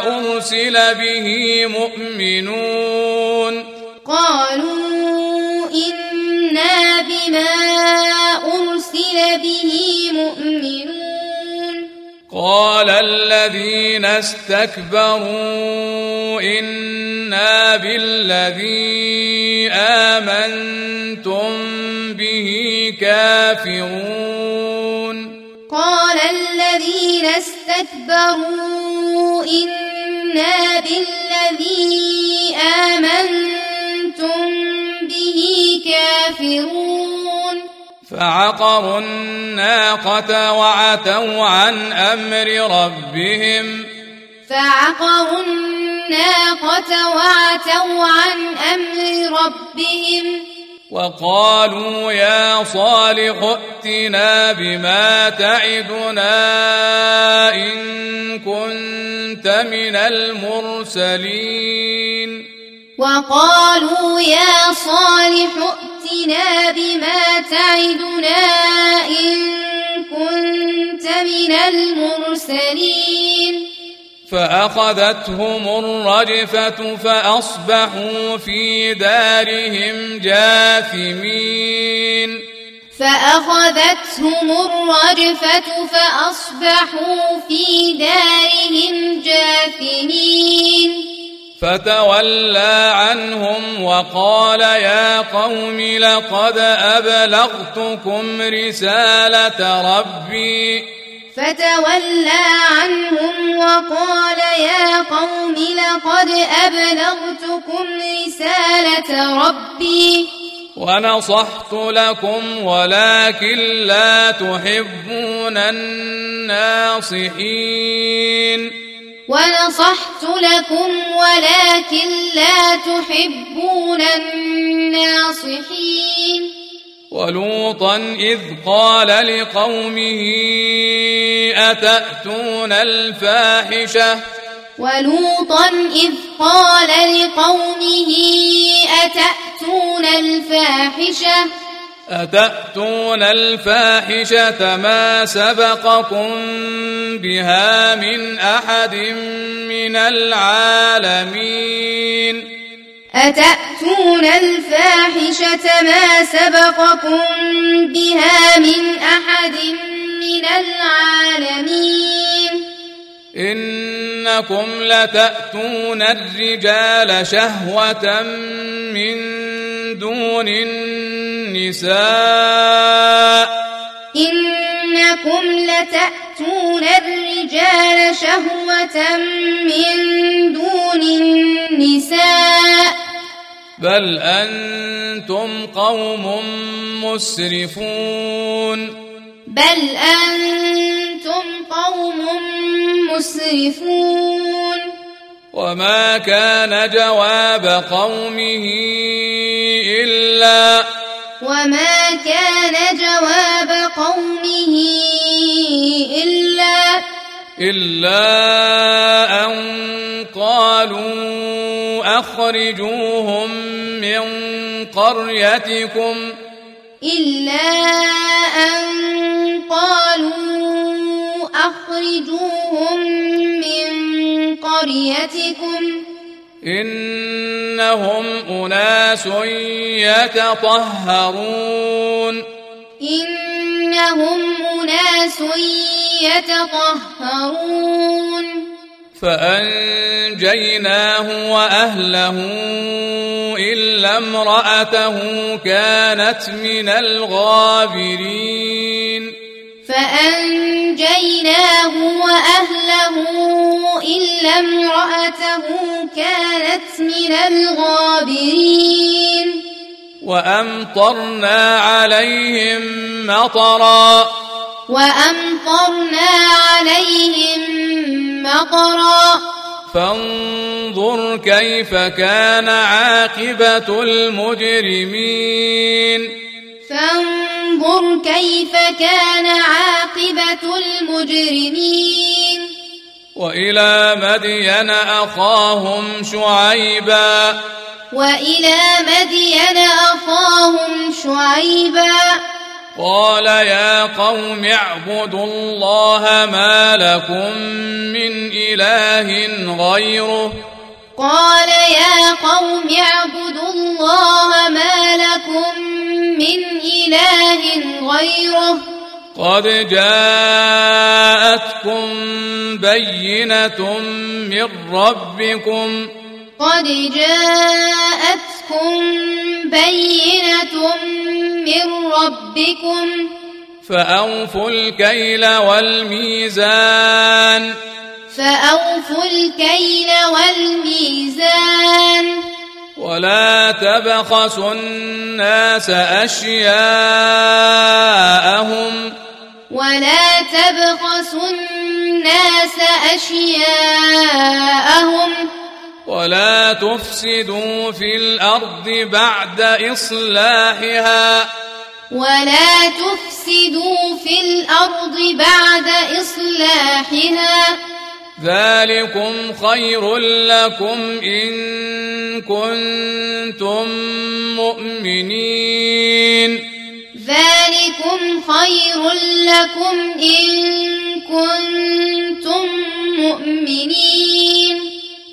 أرسل به مؤمنون. قالوا إنا بما أرسل به مؤمنون. قال الذين استكبروا إنا بالذي آمنتم به كافرون. قال الذين استكبروا إنا بالذي آمنتم به كافرون فعقروا الناقة وعتوا عن أمر ربهم. فعقروا الناقة وعتوا عن أمر ربهم. وقالوا يا صالح ائتنا بما تعدنا إن كنت من المرسلين. وقالوا يا صالح ائتنا بما تعدنا إن كنت من المرسلين. فأخذتهم الرجفة فأصبحوا في دارهم جاثمين. فأخذتهم الرجفة فأصبحوا في دارهم جاثمين. فتولى عنهم وقال يا قوم لقد أبلغتكم رسالة ربي. فتولى عنهم وقال يا قوم لقد أبلغتكم رسالة ربي. ونصحت لكم ولكن لا تحبون الناصحين. ونصحت لكم ولكن لا تحبون الناصحين. ولوطا إذ قال لقومه أتأتون الفاحشة؟ ولوطا إذ قال لقومه أتأتون الفاحشة؟ أتأتون الفاحشة ما سبقكم بها من أحد من العالمين أتأتون الفاحشة ما سبقكم بها من أحد من العالمين إنكم لتأتون الرجال شهوة من دون النساء إنكم لتأتون الرجال شهوة من دون النساء بل أنتم قوم مسرفون بل أنتم قوم مسرفون وما كان جواب قومه إلا وما كان جواب قومه إلا إلا أن قالوا أخرجوهم من قريتكم إلا أن قالوا أخرجوهم من قريتكم. إنهم أناس يتطهرون. إنهم أناس يتطهرون. فأنجيناه وأهله إلا امرأته كانت من الغابرين. فأنجيناه وأهله إلا امرأته كانت من الغابرين. وأمطرنا عليهم مطرًا. وأمطرنا عليهم مطرا. فانظر كيف كان عاقبة المجرمين. فانظر كيف كان عاقبة المجرمين. وإلى مدين أخاهم شعيبا. وإلى مدين أخاهم شعيبا. قال يا قوم اعبدوا الله ما لكم من إله غيره. قال يا قوم اعبدوا الله ما لكم من إله غيره. قد جاءتكم بينة من ربكم. قد جاءتكم بينة من ربكم. فأوفوا الكيل والميزان. فأوفوا الكيل والميزان ولا تبخسوا الناس أشياءهم. ولا تبخسوا الناس أشياءهم. ولا تفسدوا في الأرض بعد إصلاحها. ولا تفسدوا في الأرض بعد إصلاحها. ذلكم خير لكم إن كنتم مؤمنين ذلكم خير لكم إن كنتم مؤمنين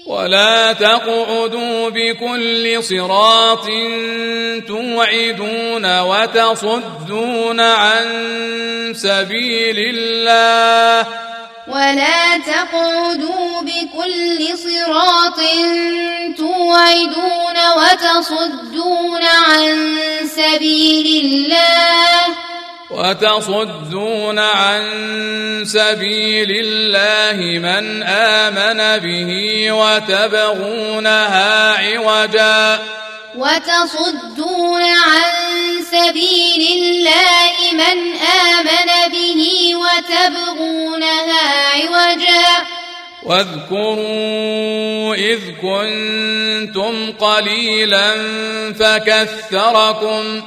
ولا تقعدوا بكل صراط توعدون وتصدون عن سبيل الله ولا تقعدوا بكل صراط توعدون وتصدون عن سبيل الله. وتصدون عن سبيل الله من آمن به وتبغونها عوجا. وتصدون عن سبيل الله من آمن به وتبغونها عوجا. واذكروا إذ كنتم قليلا فكثركم.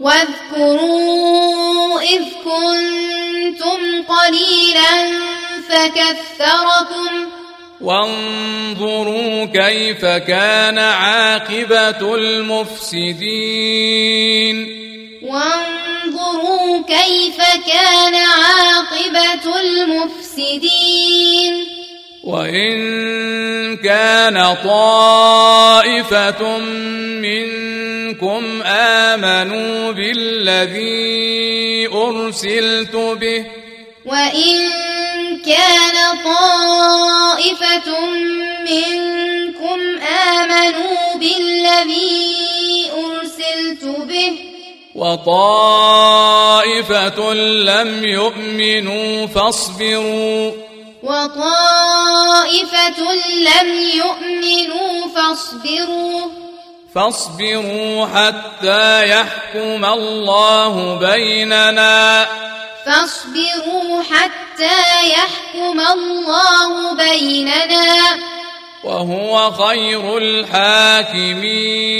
واذكروا إذ كنتم قليلا فكثركم. وانظروا كيف كان عاقبة المفسدين. وانظروا كيف كان عاقبة المفسدين. وإن كان طائفة منكم آمنوا بالذي أرسلت به. وإن كان طائفة منكم آمنوا بالذي أرسلت به. وطائفة لم يؤمنوا فاصبروا. وطائفة لم يؤمنوا فاصبروا. فاصبروا حتى يحكم الله بيننا. فاصبروا حتى يحكم الله بيننا. وهو خير الحاكمين.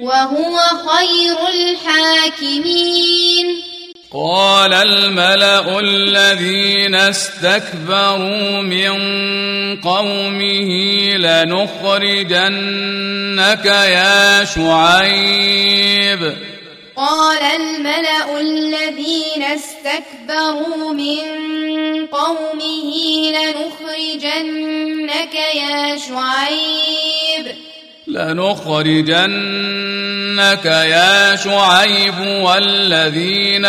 وهو خير الحاكمين. قال الملأ الذين استكبروا من قومه لنخرجنك يا شعيب. قال الملأ الذين استكبروا من قومه لنخرجنك يا شعيب. لنخرجنك يا شعيب والذين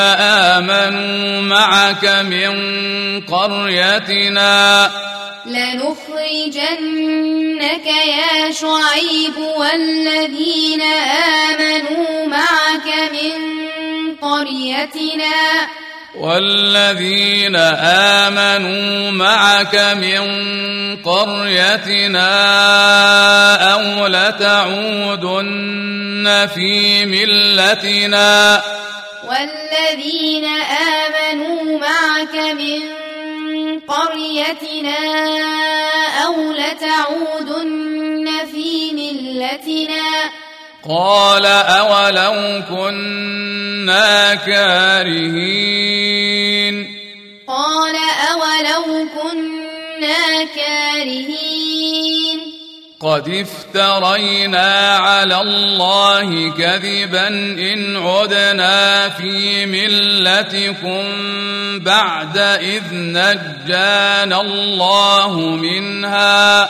آمنوا معك من قريتنا. لنخرجنك يا شعيب والذين آمنوا معك من قريتنا. والذين آمنوا معك من قريتنا أو لتعودن في ملتنا والذين آمنوا معك من قريتنا أو لتعودن في ملتنا قال أولو كنا كارهين قال أولو كنا كارهين قد افترينا على الله كذبا إن عدنا في ملتكم بعد إذ نجانا الله منها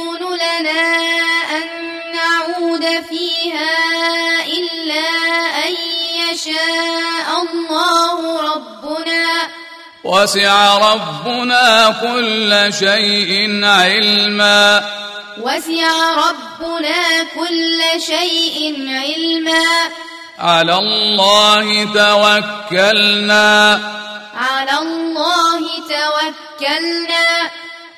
فيها إلا أن يشاء الله ربنا. وسع ربنا كل شيء علما. وسع ربنا كل شيء علما. على الله توكلنا. على الله توكلنا.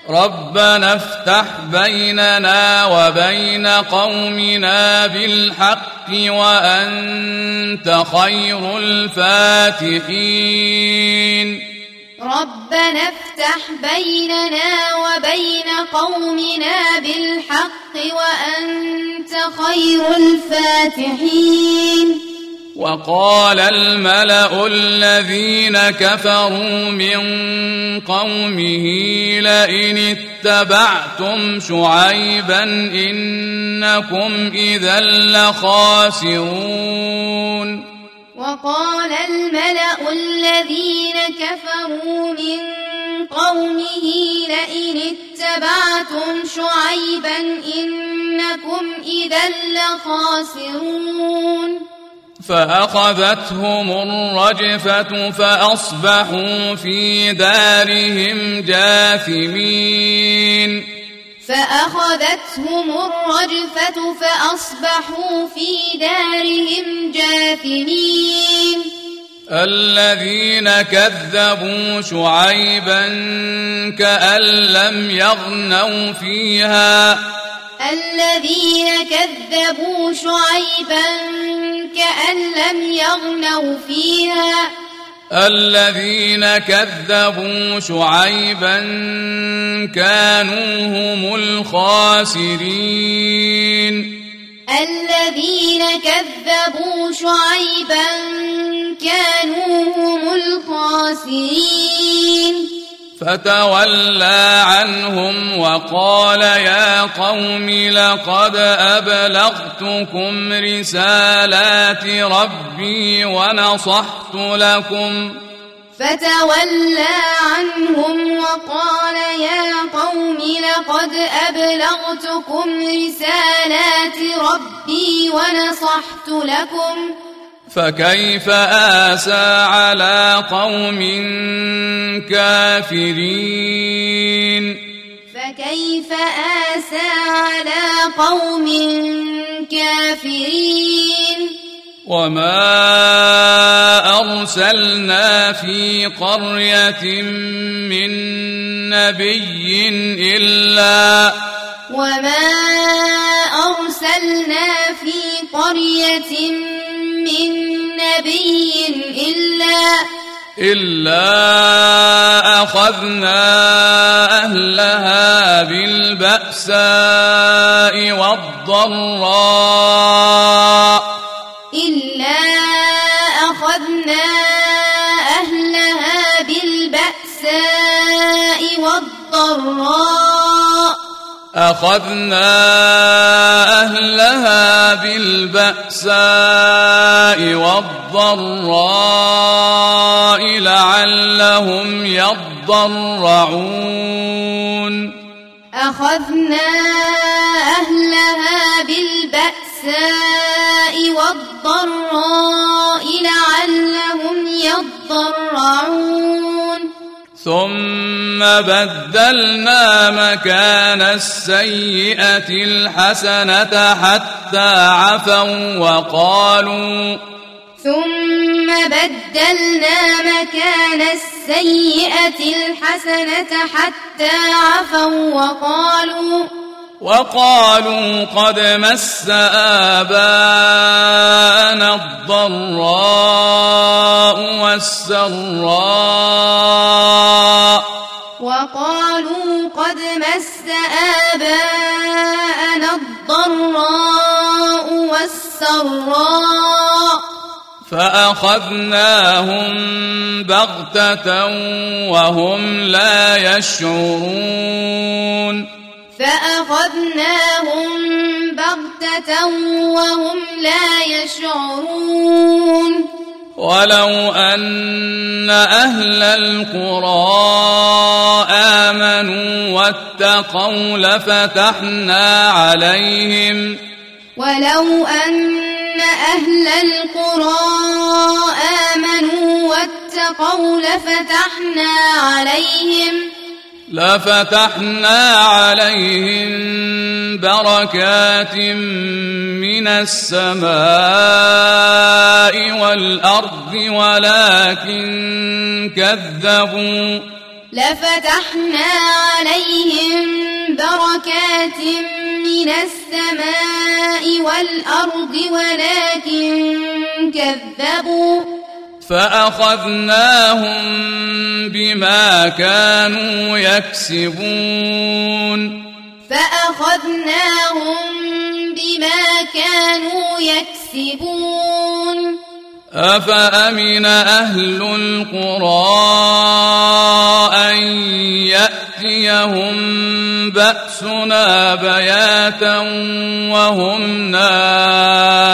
ربنا افتح بيننا وبين قومنا بالحق وأنت خير الفاتحين. ربنا افتح بيننا وبين قومنا بالحق وأنت خير الفاتحين. وقال الملأ الذين كفروا من قومه لئن اتبعتم شعيبا إنكم إذا لخاسرون. وقال الملأ الذين كفروا من قومه لئن اتبعتم شعيبا إنكم إذا لخاسرون. فأخذتهم الرجفة فأصبحوا في دارهم جاثمين. فأخذتهم الرجفة فأصبحوا في دارهم جاثمين. الذين كذبوا شعيبا كأن لم يغنوا فيها. الذين كذبوا شعيبا كأن لم يغنوا فيها. الذين كذبوا شعيبا كانوا هم الخاسرين. الذين كذبوا شعيبا كانوا هم الخاسرين. فتولى عنهم وقال يا قوم لقد أبلغتكم رسالات ربي ونصحت لكم فتولى عنهم وقال يا قوم لقد أبلغتكم رسالات ربي ونصحت لكم فكيف آسى على قوم كافرين؟ فكيف آسى على قوم كافرين؟ وما أرسلنا في قرية من نبي إلا وما أرسلنا في قرية من نبي إلا إلا أخذنا أهلها بالبأساء والضراء. أخذنا أهلها بالبأساء والضراء لعلهم يضرعون. أخذنا أهلها بالبأساء والضراء لعلهم يضرعون. ثم بدلنا مكان السيئة الحسنة حتى عفوا وقالوا ثم بدلنا مكان السيئة الحسنة حتى عفوا وقالوا وقالوا قد مس آباءنا الضراء والسراء. وقالوا قد مس آباءنا الضراء والسراء. فأخذناهم بغتة وهم لا يشعرون. فأخذناهم بغتة وهم لا يشعرون. ولو أن أهل القرى آمنوا واتقوا لفتحنا عليهم. ولو أن أهل القرى آمنوا واتقوا واتقوا لفتحنا عليهم. لفتحنا عليهم بركات من السماء والأرض ولكن كذبوا. لفتحنا عليهم بركات من السماء والأرض ولكن كذبوا. فأخذناهم بما كانوا يكسبون. فأخذناهم بما كانوا يكسبون. أفأمن أهل القرى أن يأتيهم بأسنا بياتا وهم نائمون؟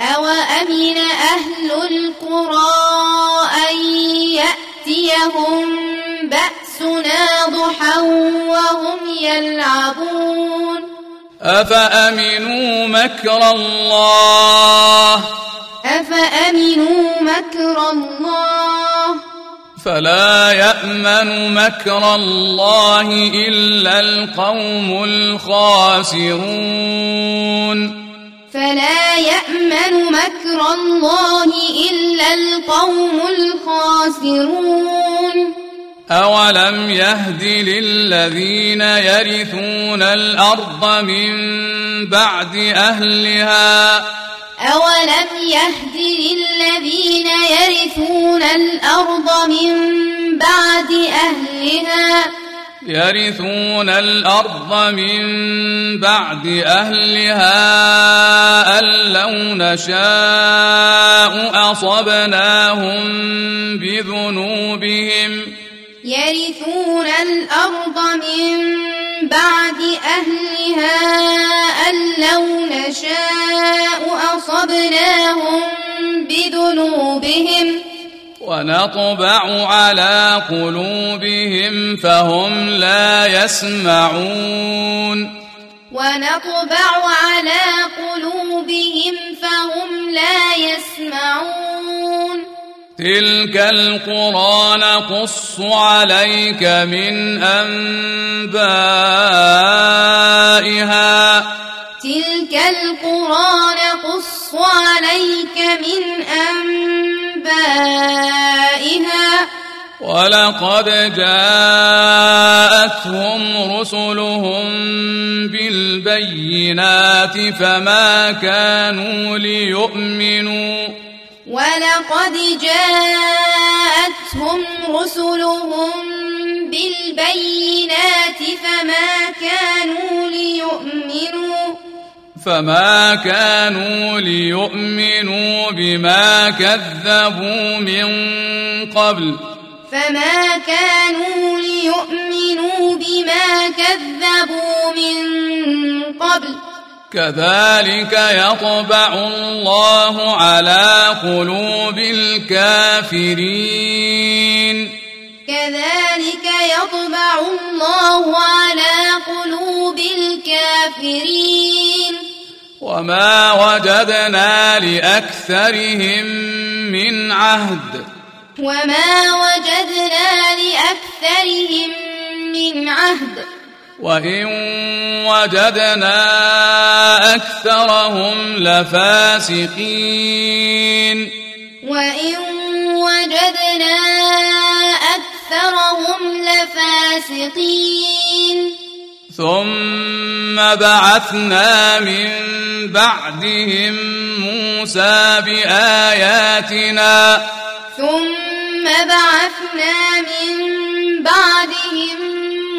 أوأمن أهل القرى أن يأتيهم بأسنا ضحى وهم يلعبون أفأمنوا مكر الله أفأمنوا مكر الله فلا يأمن مكر الله إلا القوم الخاسرون فلا يأمن مكر الله إلا القوم الخاسرون. أولم يهد للذين يرثون الأرض من بعد أهلها؟ أولم يهد للذين يرثون الأرض من بعد أهلها؟ يرثون الأرض من بعد أهلها أن لو نشاء أصبناهم بذنوبهم. يرثون الأرض من بعد أهلها أن لو نشاء أصبناهم بذنوبهم. ونطبع على قلوبهم فهم لا يسمعون. ونطبع على قلوبهم فهم لا يسمعون. تلك القرى نقص عليك من أنبائها. تلك القرى نقص عليك من أنبائها ولقد جاءتهم رسلهم بالبينات فما كانوا ليؤمنوا ولقد جاءتهم رسلهم بالبينات فما كانوا ليؤمنوا فما كانوا ليؤمنوا بما كذبوا من قبل فما كانوا ليؤمنوا بما كذبوا من قبل كذلك يطبع الله على قلوب الكافرين كذلك يطبع الله على قلوب الكافرين. وما وجدنا لأكثرهم من عهد. وما وجدنا لأكثرهم من عهد. وإن وجدنا أكثرهم لفاسقين. وإن وجدنا أكثرهم لفاسقين. ثم بعثنا من بعدهم موسى بآياتنا. ثم بعثنا من بعدهم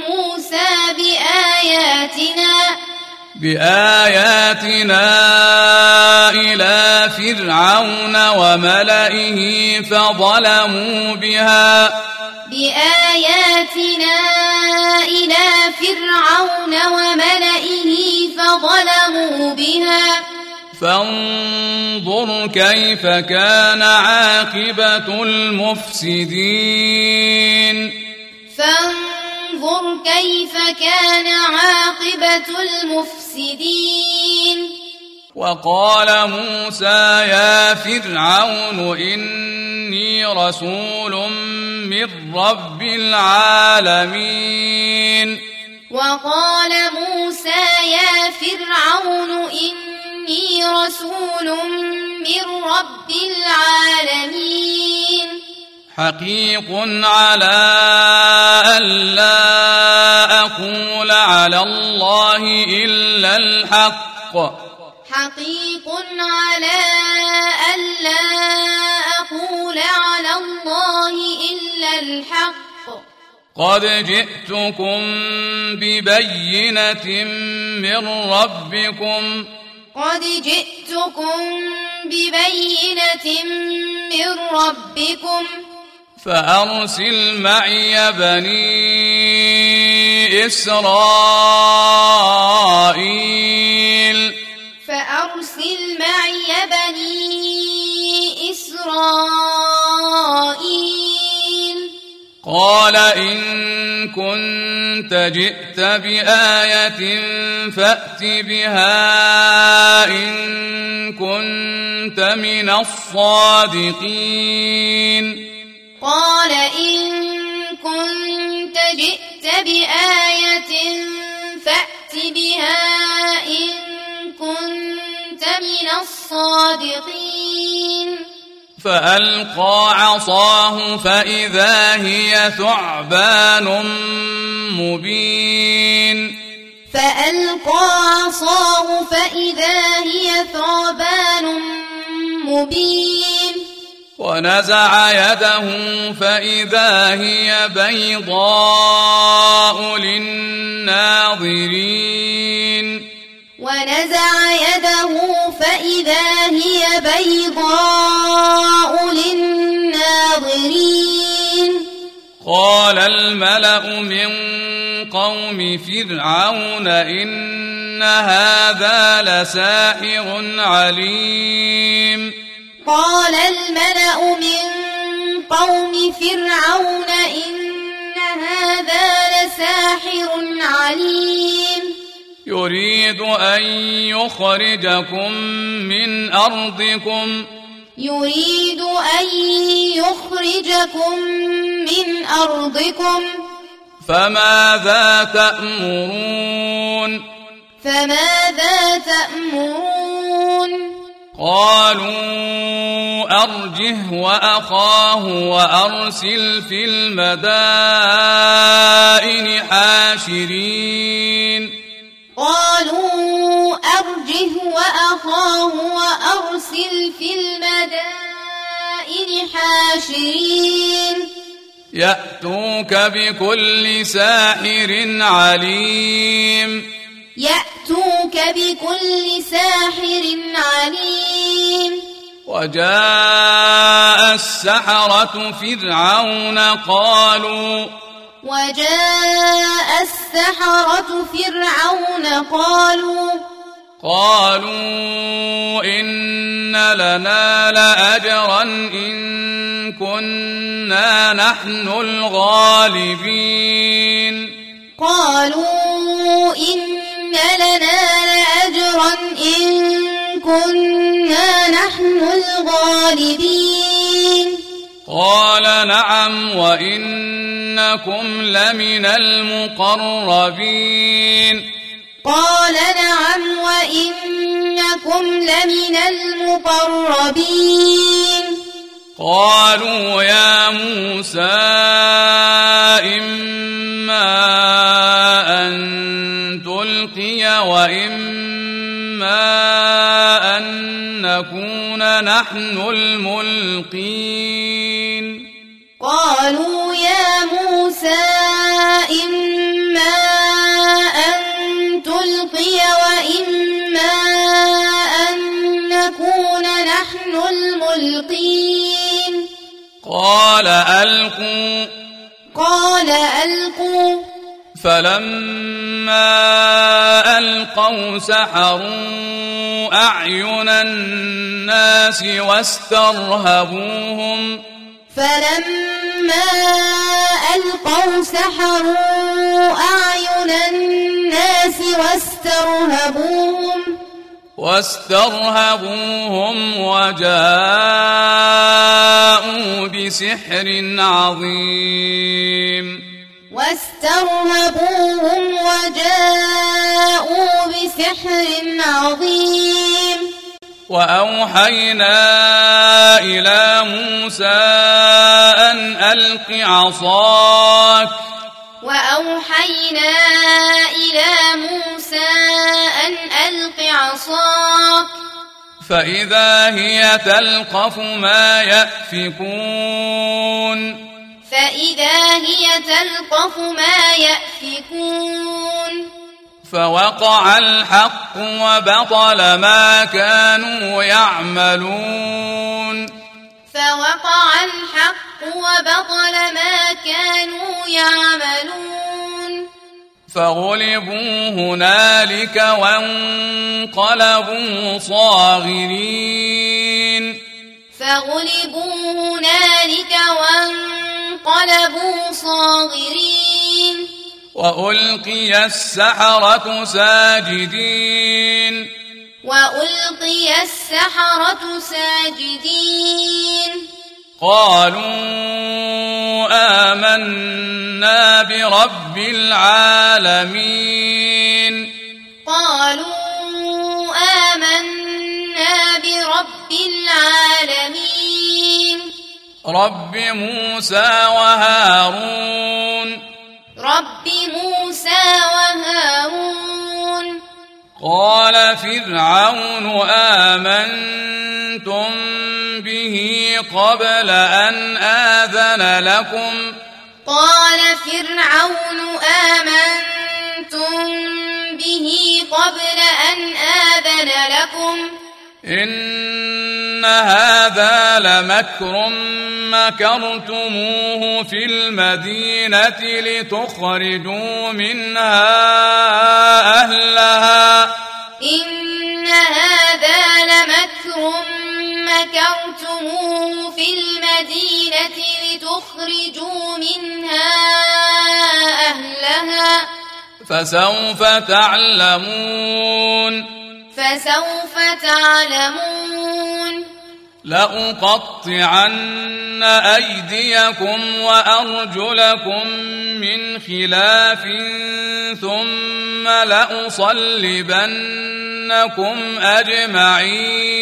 موسى بآياتنا. بآياتنا إلى فرعون وملئه فظلموا بها. بآياتنا إلى فرعون وملئه فظلموا بها. فانظر كيف كان عاقبة المفسدين. فانظر كيف كان عاقبة المفسدين. وقال موسى يا فرعون إني رسول من رب العالمين. وقال موسى يا فرعون إني رسول من رب العالمين. حقيق على ألا أقول على الله إلا الحق. حقيق على ألا أقول على الله إلا الحق. قد جئتكم ببينة من ربكم. قد جئتكم ببينة من ربكم. فأرسل معي بني إسرائيل. فأرسل معي بني إسرائيل. قال إن كنت جئت بآية فأت بها إن كنت من الصادقين. قال إن كنت جئت بآية فأت بها إن كنت من الصادقين. فألقى عصاه فإذا هي ثعبان مبين. فألقى عصاه فإذا هي ثعبان مبين. ونزع يده فإذا هي بيضاء للناظرين. ونزع يده فإذا هي بيضاء للناظرين. قال الملأ من قوم فرعون إن هذا لساحر عليم. قال الملأ من قوم فرعون إن هذا لساحر عليم. يريد أن يخرجكم من أرضكم. يريد أن يخرجكم من أرضكم. فماذا تأمرون؟ فماذا تأمرون؟ قالوا أرجه وأخاه وأرسل في المدائن حاشرين. قالوا أرجه وأخاه وأرسل في المدائن حاشرين. يأتوك بكل ساحر عليم. يأتوك بكل ساحر عليم. وجاء السحرة فرعون قالوا وجاء السحرة فرعون قالوا قالوا إن لنا لأجرا إن كنا نحن الغالبين. قالوا إن لنا لأجرا إن كنا نحن الغالبين. قال نعم وإنكم لمن المقربين. قال نعم وإنكم لمن المقربين. قالوا يا موسى إما أن تلقي وإما أن نكون نحن الملقين. قالوا يا موسى إما أن تلقي وإما نحن الملقين. قال ألقوا. قال ألقوا. فلما ألقوا سحروا أعين الناس واسترهبوهم. فلما ألقوا سحروا أعين الناس واسترهبوهم. واسترهبوهم وجاءوا بسحر عظيم. واسترهبوهم وجاءوا بسحر عظيم. وأوحينا إلى موسى أن ألق عصاك. وأوحينا إلى موسى عصاك. فإذا هي تلقف ما يأفكون. فإذا هي تلقف ما يأفكون. فوقع الحق وبطل ما كانوا يعملون. فوقع الحق وبطل ما كانوا يعملون. فغلبوا هنالك وانقلبوا صاغرين. فغلبوا هنالك وانقلبوا صاغرين. وألقي السحرة ساجدين. وألقي السحرة ساجدين. قالوا آمنا برب العالمين. قالوا آمنا برب العالمين. رب موسى وهارون. رب موسى وهارون. قال فرعون آمنتم به قبل أن آذن لكم قال فرعون آمنتم به قبل أن آذن لكم إن هذا لمكر مكرتموه في المدينة لتخرجوا منها أهلها. إن هذا لمكر مكرتموه في المدينة لتخرجوا منها أهلها. فسوف تعلمون فسوف تعلمون. لأقطعن أيديكم وأرجلكم من خلاف ثم لأصلبنكم أجمعين.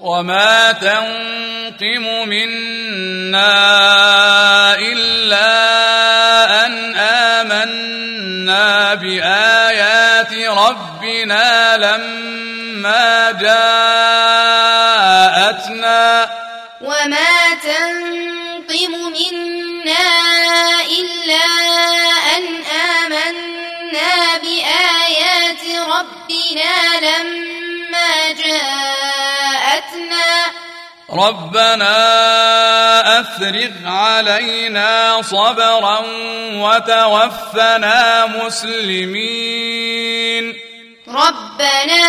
وما تنقم منا إلا أن آمنا بآيات ربنا لما جاءتنا. وما تنقم منا إلا أن آمنا بآيات ربنا لما ربنا أفرغ علينا صبرا وتوفنا مسلمين. ربنا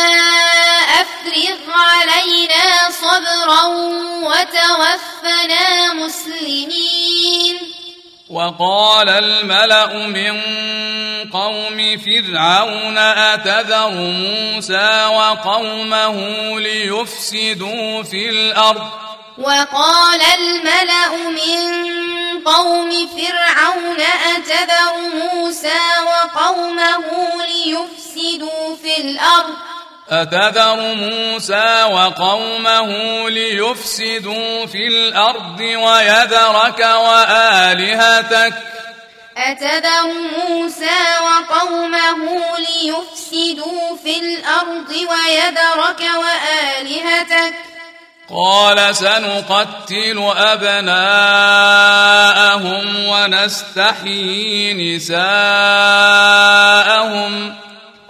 أفرغ علينا صبرا وتوفنا مسلمين. وقال الملأ من قوم فرعون أتذر موسى وقومه ليفسدوا في الأرض؟ وقال الملأ من قوم فرعون أتذر موسى وقومه ليفسدوا في الأرض؟ أتذر موسى وقومه ليفسدوا في الأرض ويذرك وآلهتك أتذر موسى وقومه ليفسدوا في الأرض ويذرك وآلهتك قال سنقتل أبناءهم ونستحيي نساءهم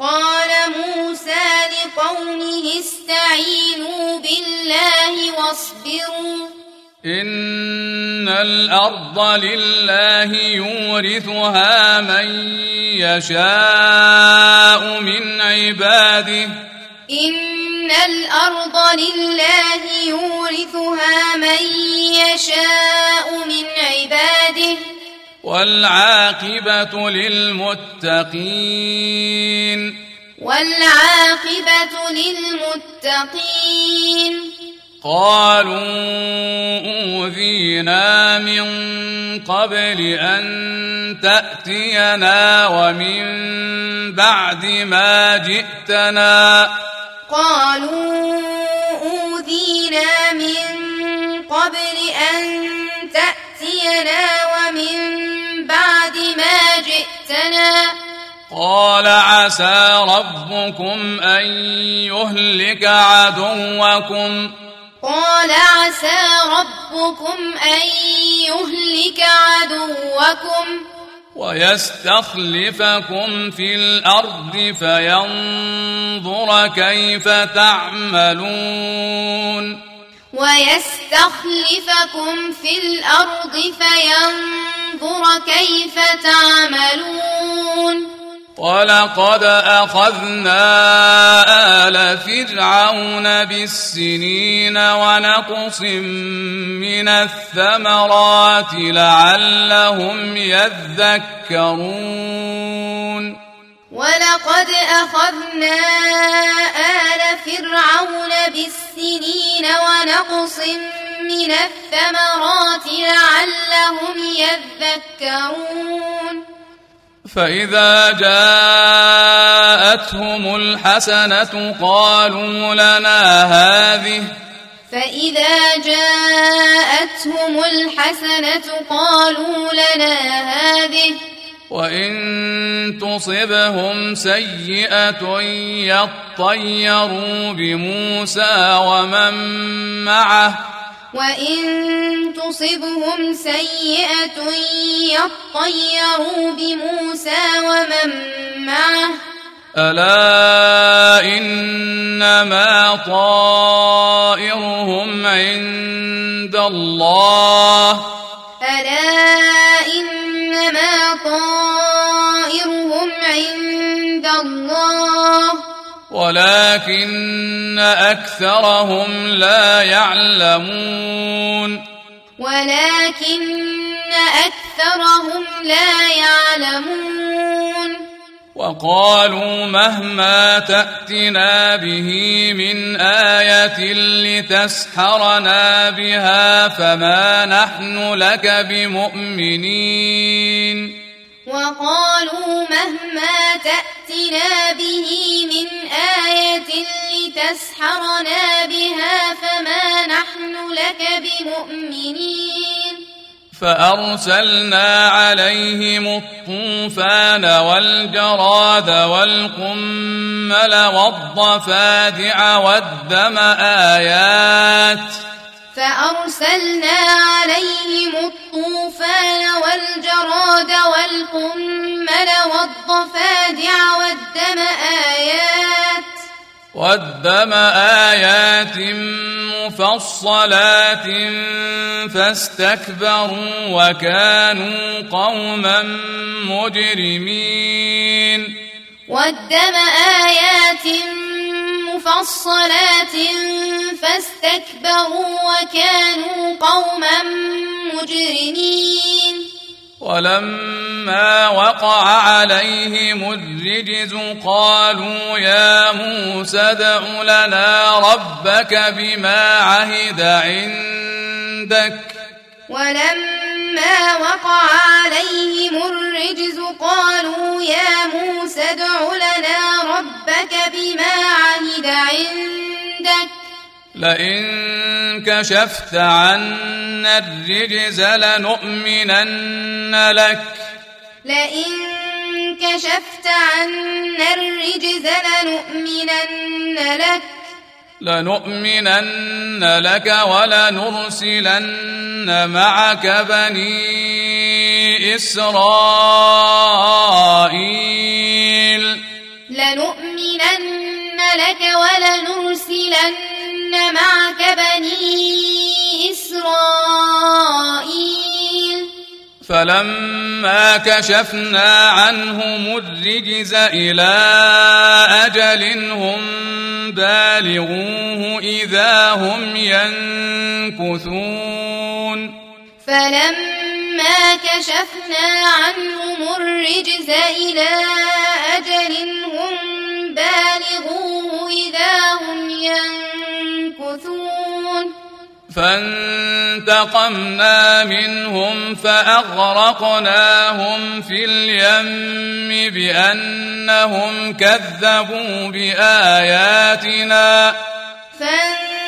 قال موسى لقومه استعينوا بالله واصبروا. إن الأرض لله يورثها من يشاء من عباده. إن الأرض لله يورثها من يشاء من عباده. والعاقبة للمتقين. والعاقبة للمتقين. قالوا أوذينا من قبل أن تأتينا ومن بعد ما جئتنا. قالوا أوذينا من قبل أن تأتينا ومن بعد ما جئتنا. قال عسى ربكم أن يهلك عدوكم. قال عسى ربكم أن يهلك عدوكم. ويستخلفكم في الأرض فينظر كيف تعملون. ويستخلفكم في الأرض فينظر كيف تعملون. ولقد أخذنا آل فرعون بالسنين ونقص من الثمرات لعلهم يذكرون. ولقد أخذنا آل فرعون بالسنين ونقص من الثمرات لعلهم يذكرون فإذا جاءتهم الحسنة قالوا لنا هذه فإذا جاءتهم الحسنة قالوا لنا هذه وإن تصبهم سيئة يطيروا بموسى ومن معه. وإن تصبهم سيئة يطيروا بموسى ومن معه. ألا إنما طائرهم عند الله. ألا إنما طائرهم عند الله. ولكن أكثرهم لا يعلمون. ولكن أكثرهم لا يعلمون. وقالوا مهما تأتنا به من آية لتسحرنا بها فما نحن لك بمؤمنين. وقالوا مهما تأتنا به من آية لتسحرنا بها فما نحن لك بمؤمنين. فأرسلنا عليهم الطوفان والجراد والقمل والضفادع والدم آيات. فأرسلنا عليهم الطوفان والجراد والقمل والضفادع والدم آيات. والدم آيات مفصلات فاستكبروا وكانوا قوما مجرمين والدم آيات مفصلات فاستكبروا وكانوا قوما مجرمين ولما وقع عليهم الرجز قالوا يا موسى ادع لنا ربك بما عهد عندك. ولما وقع عليهم الرجز قالوا يا موسى ادع لنا ربك بما عهد عندك. لئن كشفت عنا الرجز لنؤمنن لك. لئن كشفت عنا الرجز لنؤمنن لك. لنؤمنن لك ولنرسلن معك بني إسرائيل. لنؤمنن لك ولنرسلن معك بني إسرائيل. فلما كشفنا عنهم الرجز إلى أجل هم بالغوه إذا هم ينكثون. فلما كشفنا عنهم الرجز إلى أجل هم بالغوه إذا هم ينكثون. فانتقمنا منهم فأغرقناهم في اليم بأنهم كذبوا بآياتنا. فانتقمنا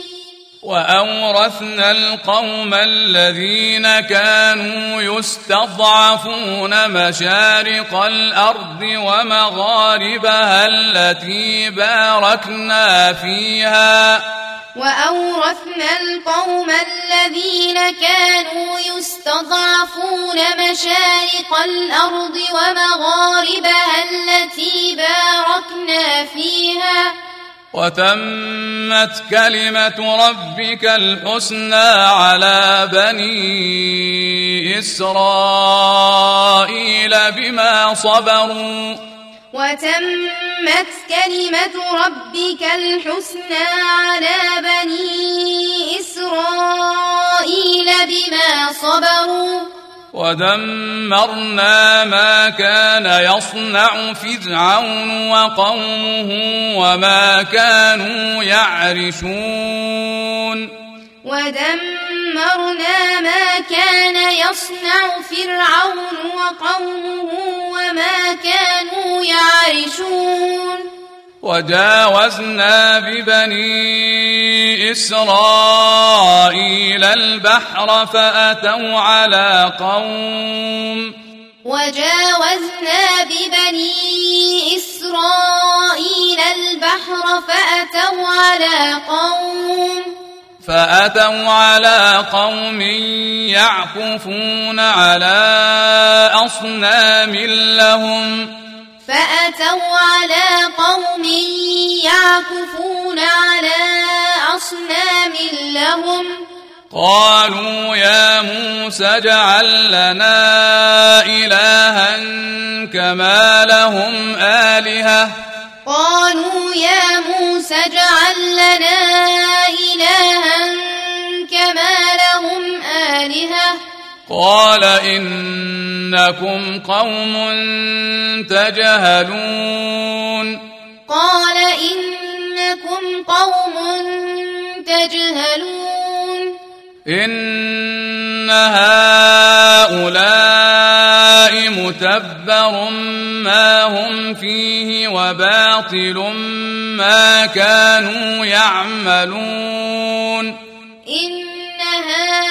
وأورثنا القوم الذين كانوا يستضعفون مشارق الأرض ومغاربها التي باركنا فيها. وأورثنا القوم الذين كانوا يستضعفون مشارق الأرض ومغاربها التي باركنا فيها. وتمت كلمة ربك الحسنى على بني إسرائيل بما صبروا. وتمت كلمة ربك الحسنى على بني إسرائيل بما صبروا. ودمرنا ما كان يصنع فرعون وقومه وما كانوا يعرشون ودمرنا ما كان يصنع فرعون وقومه وما كانوا يعرشون وجاوزنا ببني إسرائيل البحر فأتوا على قوم. وجاوزنا ببني إسرائيل البحر فأتوا على قوم. فأتوا على قوم يعكفون على أصنام لهم. فأتوا على قوم يعكفون على أصنام لهم. قالوا يا موسى اجعل لنا إلها كما لهم آلهة. قالوا يا موسى اجعل لنا إلها كما لهم آلهة. قال إنكم قوم تجهلون. قال إنكم قوم تجهلون. إن هؤلاء متبر ما هم فيه وباطل ما كانوا يعملون. إن هؤلاء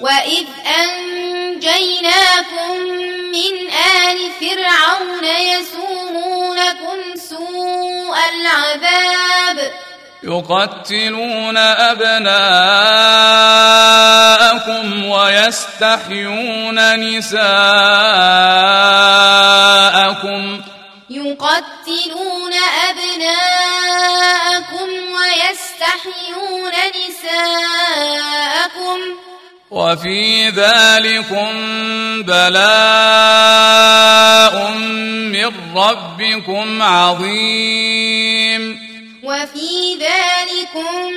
وإذ أنجيناكم من آل فرعون يسومونكم سوء العذاب يقتلون أبناءكم ويستحيون نساءكم يقتلون أبناءكم ويستحيون نساءكم وفي ذلكم بلاء من ربكم عظيم. وفي ذلكم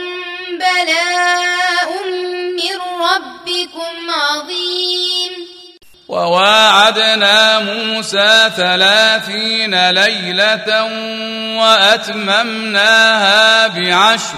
بلاء من ربكم عظيم. وواعدنا موسى ثلاثين ليلة وأتممناها بعشر.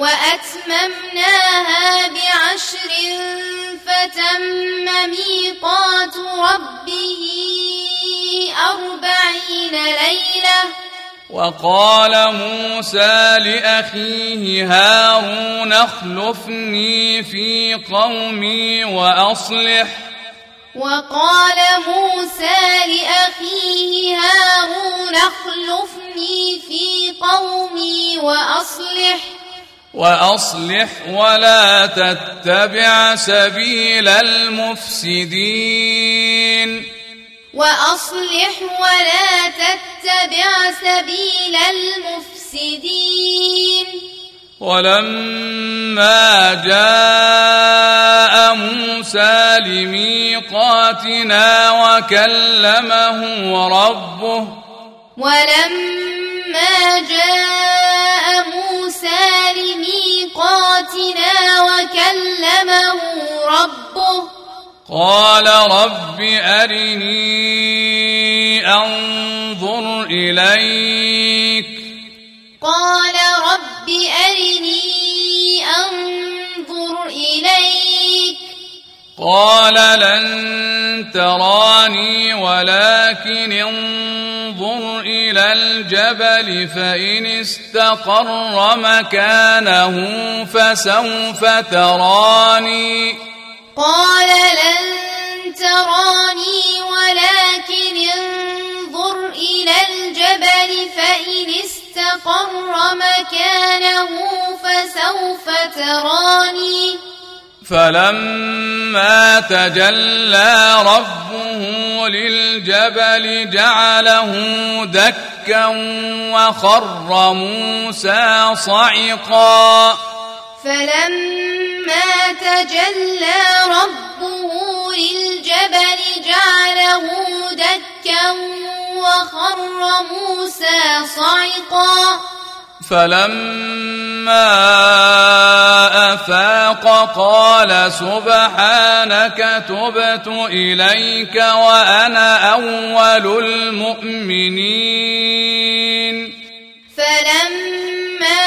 وأتممناها بعشر فتم ميقات ربه أربعين ليلة. وقال موسى لأخيه هارون اخلفني في قومي وأصلح. وقال موسى لأخيه هارون اخلفني في قومي وأصلح. وأصلح ولا تتبع سبيل المفسدين. وأصلح ولا تتبع سبيل المفسدين. ولما جاء موسى لميقاتنا وكلمه ربه ولما جاء موسى لميقاتنا وكلمه ربه قال رب أرني أنظر إليك. قال رب أرني أنظر إليك. قال لن تراني ولكن انظر إلى الجبل فإن استقر مكانه فسوف تراني. قال لن تراني ولكن انظر إلى الجبل فإن استقر مكانه فسوف تراني. فلما تجلى ربه للجبل جعله دكا وخر موسى صعقا. فلما تجلى ربه للجبل جعله دكا وخر موسى صعقا. فلما أفاق قال سبحانك تبت إليك وأنا أول المؤمنين. فلما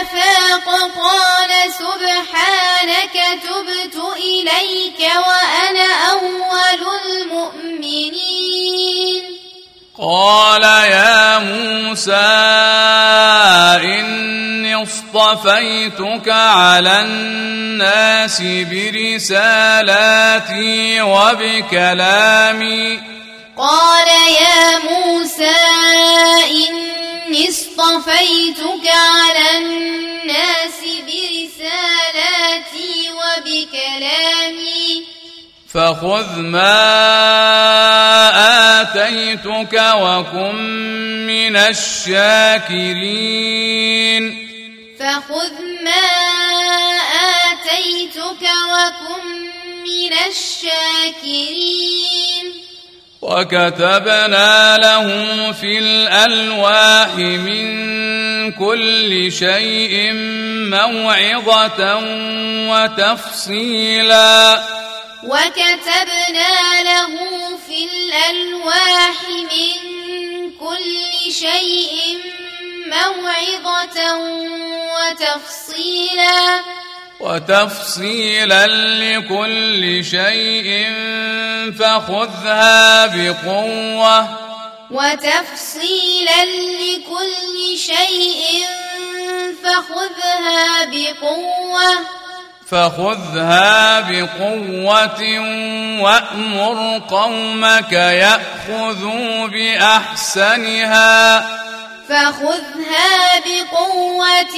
أفاق قال سبحانك تبت إليك وأنا أول المؤمنين. قال يا موسى إني اصطفيتك على الناس برسالاتي وبكلامي. قال يا موسى إني اصطفيتك على الناس برسالاتي وبكلامي. فخذ ما آتيتك وكن من الشاكرين. فخذ ما آتيتك وكن من الشاكرين. وكتبنا له في الألواح من كل شيء موعظة وتفصيلا. وكتبنا له في الألواح من كل شيء موعظة وتفصيلا. وتفصيلا لكل شيء فخذها بقوة. وتفصيلا لكل شيء فخذها بقوة. فخذها بقوة وأمر قومك يأخذوا بأحسنها. فخذها بقوة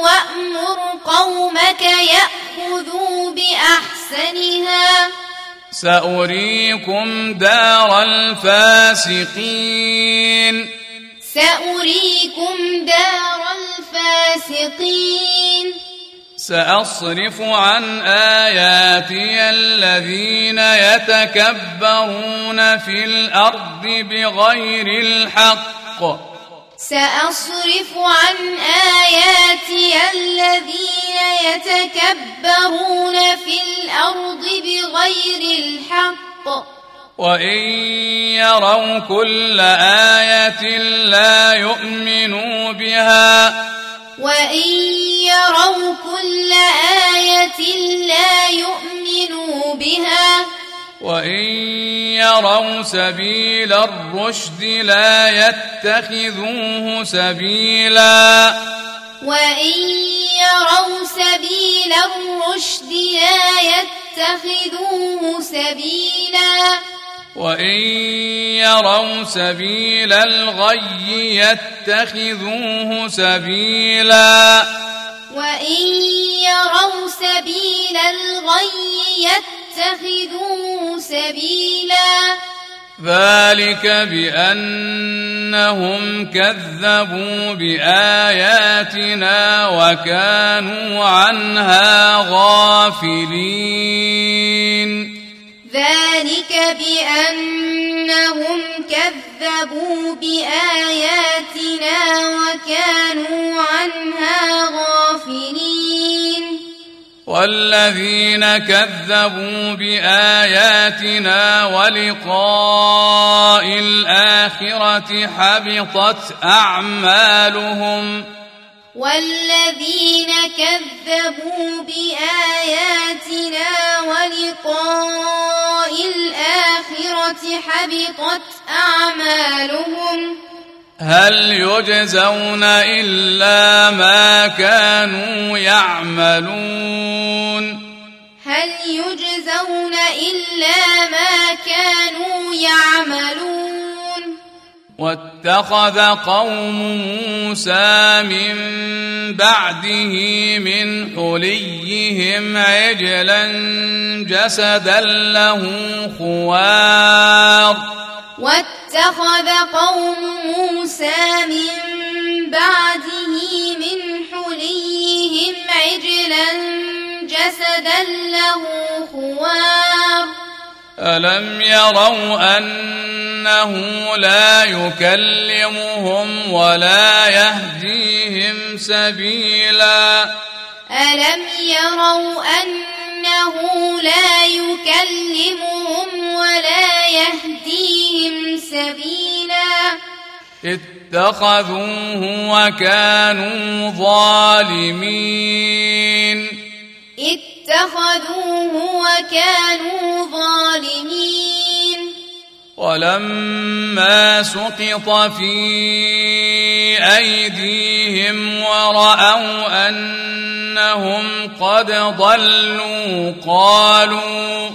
وأمر قومك يأخذوا بأحسنها. سأريكم دار الفاسقين. سأريكم دار الفاسقين. سأصرف عن آياتي الذين يتكبرون في الأرض بغير الحق. سأصرف عن آياتي الذين يتكبرون في الأرض بغير الحق. وإن يروا كل آية لا يؤمنوا بها وإن يروا كل آية لا يؤمنوا بها وإن يروا سبيل الرشد لا يتخذوه سبيلا وإن يروا سبيل الرشد لا يتخذوه سبيلا وإن يروا سبيل الغي يتخذوه سبيلا. وإن يروا سبيل الغي يتخذوه سبيلا. ذلك بأنهم كذبوا بآياتنا وكانوا عنها غافلين. ذلك بأنهم كذبوا بآياتنا وكانوا عنها غافلين. والذين كذبوا بآياتنا ولقاء الآخرة حبطت أعمالهم والذين كذبوا بآياتنا ولقاء الآخرة حبطت أعمالهم. هل يجزون إلا ما كانوا يعملون؟ هل يجزون إلا ما كانوا يعملون؟ واتخذ قوم موسى من بعده من حليهم عجلا جسدا له خوار. واتخذ قوم موسى من بعده من حليهم عجلا جسدا له خوار. ألم يروا أنه لا يكلمهم ولا يهديهم سبيلا ألم يروا أنه لا يكلمهم ولا يهديهم سبيلا اتخذوه وكانوا ظالمين اتخذوه وكانوا ظالمين. ولما سقط في أيديهم ورأوا أنهم قد ضلوا قالوا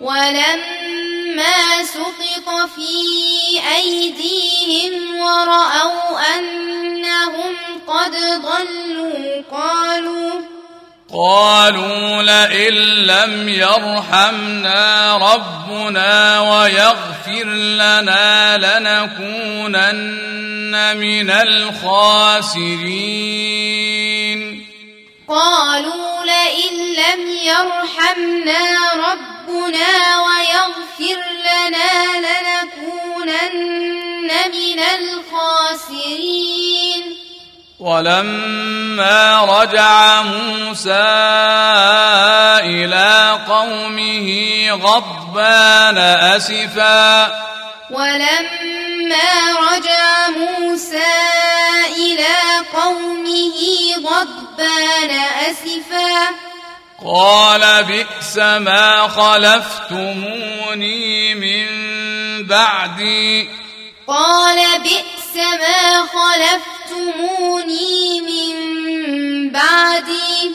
ولما سقط في أيديهم ورأوا أنهم قد ضلوا قالوا قالوا لئن لم يرحمنا ربنا ويغفر لنا لنكونن من الخاسرين. قالوا لئن لم يرحمنا ربنا ويغفر لنا الخاسرين. ولما رجع موسى إلى قومه غضبان أسفا. ولما رجع موسى إلى قومه غضبان أسفا. قال بئس ما خلفتموني من بعدي. قال بئس ما خلفتموني من بعدي.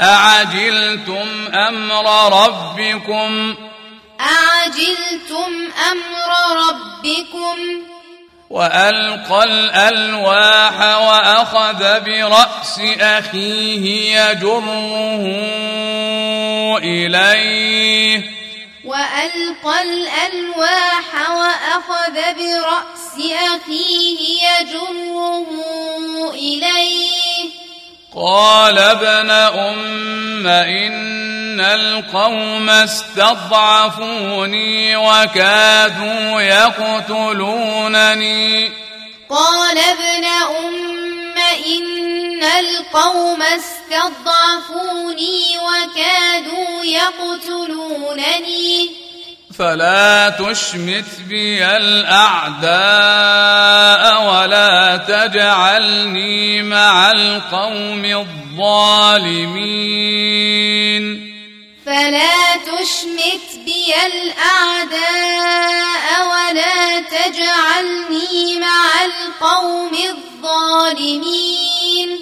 أعجلتم أمر ربكم؟ أعجلتم أمر ربكم. وألقى الألواح وأخذ برأس أخيه يجره إليه. وألقى الألواح وأخذ برأس أخيه يجره إليه. قال ابن أم إن القوم استضعفوني وكادوا يقتلونني. قال ابن أم إن القوم استضعفوني وكادوا يقتلونني. فلا تشمت بي الأعداء ولا تجعلني مع القوم الظالمين. فلا تشمت بي الأعداء ولا تجعلني مع القوم الظالمين.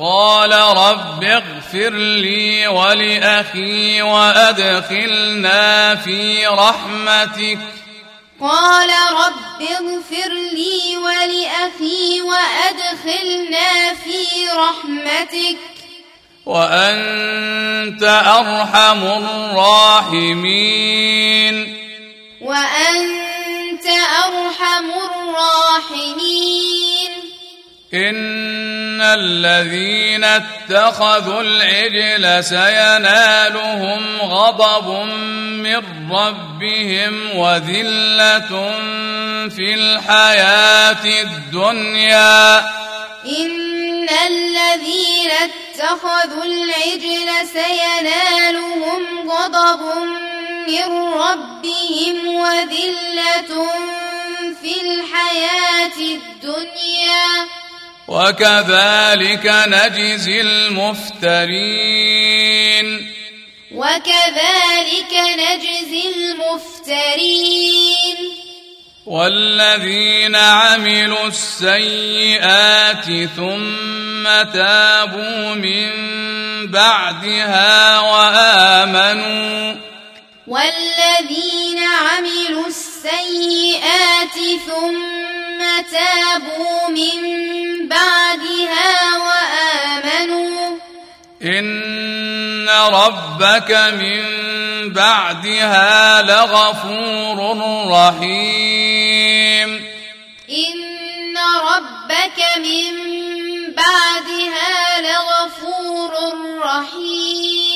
قال رب اغفر لي ولأخي وأدخلنا في رحمتك. قال رب اغفر لي ولأخي وأدخلنا في رحمتك. وأنت أرحم الراحمين. وأنت أرحم الراحمين. إن الذين اتخذوا العجل سينالهم غضب من ربهم وذلة في الحياة الدنيا. إن الذين اتخذوا العجل سينالهم غضب من ربهم وذلة في الحياة الدنيا. وكذلك نجزي المفترين. وكذلك نجزي المفترين. والذين عملوا السيئات ثم تابوا من بعدها وآمنوا والذين عملوا السيئات ثم تابوا من بعدها وآمنوا. إن ربك من بعدها لغفور رحيم. إن ربك من بعدها لغفور رحيم.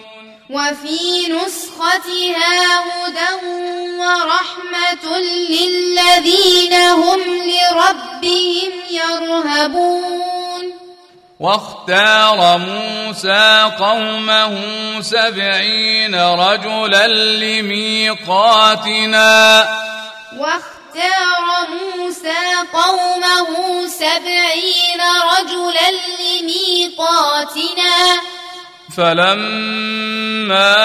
وفي نسختها هدى ورحمة للذين هم لربهم يرهبون. واختار موسى قومه سبعين رجلا لميقاتنا. واختار موسى قومه سبعين رجلا لميقاتنا. فلما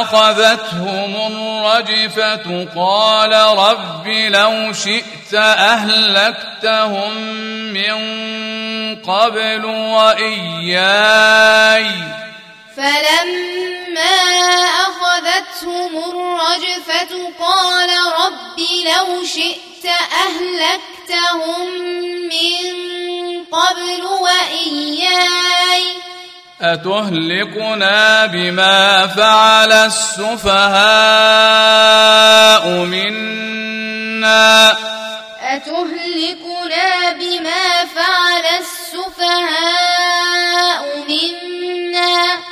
أخذتهم الرجفة قال رب لو شئت أهلكتهم من قبل وإياي. فلما أخذتهم الرجفة قال رب لو شئت أهلكتهم من قبل وإياي. أتهلكنا بما فعل السفهاء منا؟ أتهلكنا بما فعل السفهاء منا؟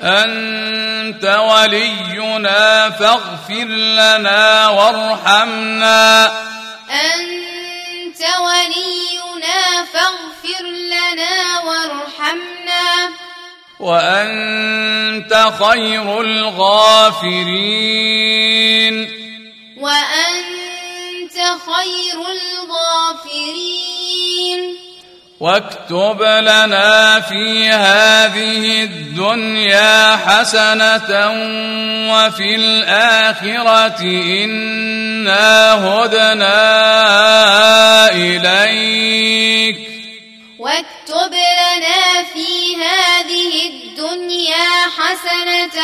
أنت ولينا فاغفر لنا وارحمنا. أنت ولينا فاغفر لنا وارحمنا. وأنت خير الغافرين. وأنت خير الغافرين. واكتب لنا في هذه الدنيا حسنة وفي الآخرة إنا هدنا إليك. واكتب لنا في هذه الدنيا حسنة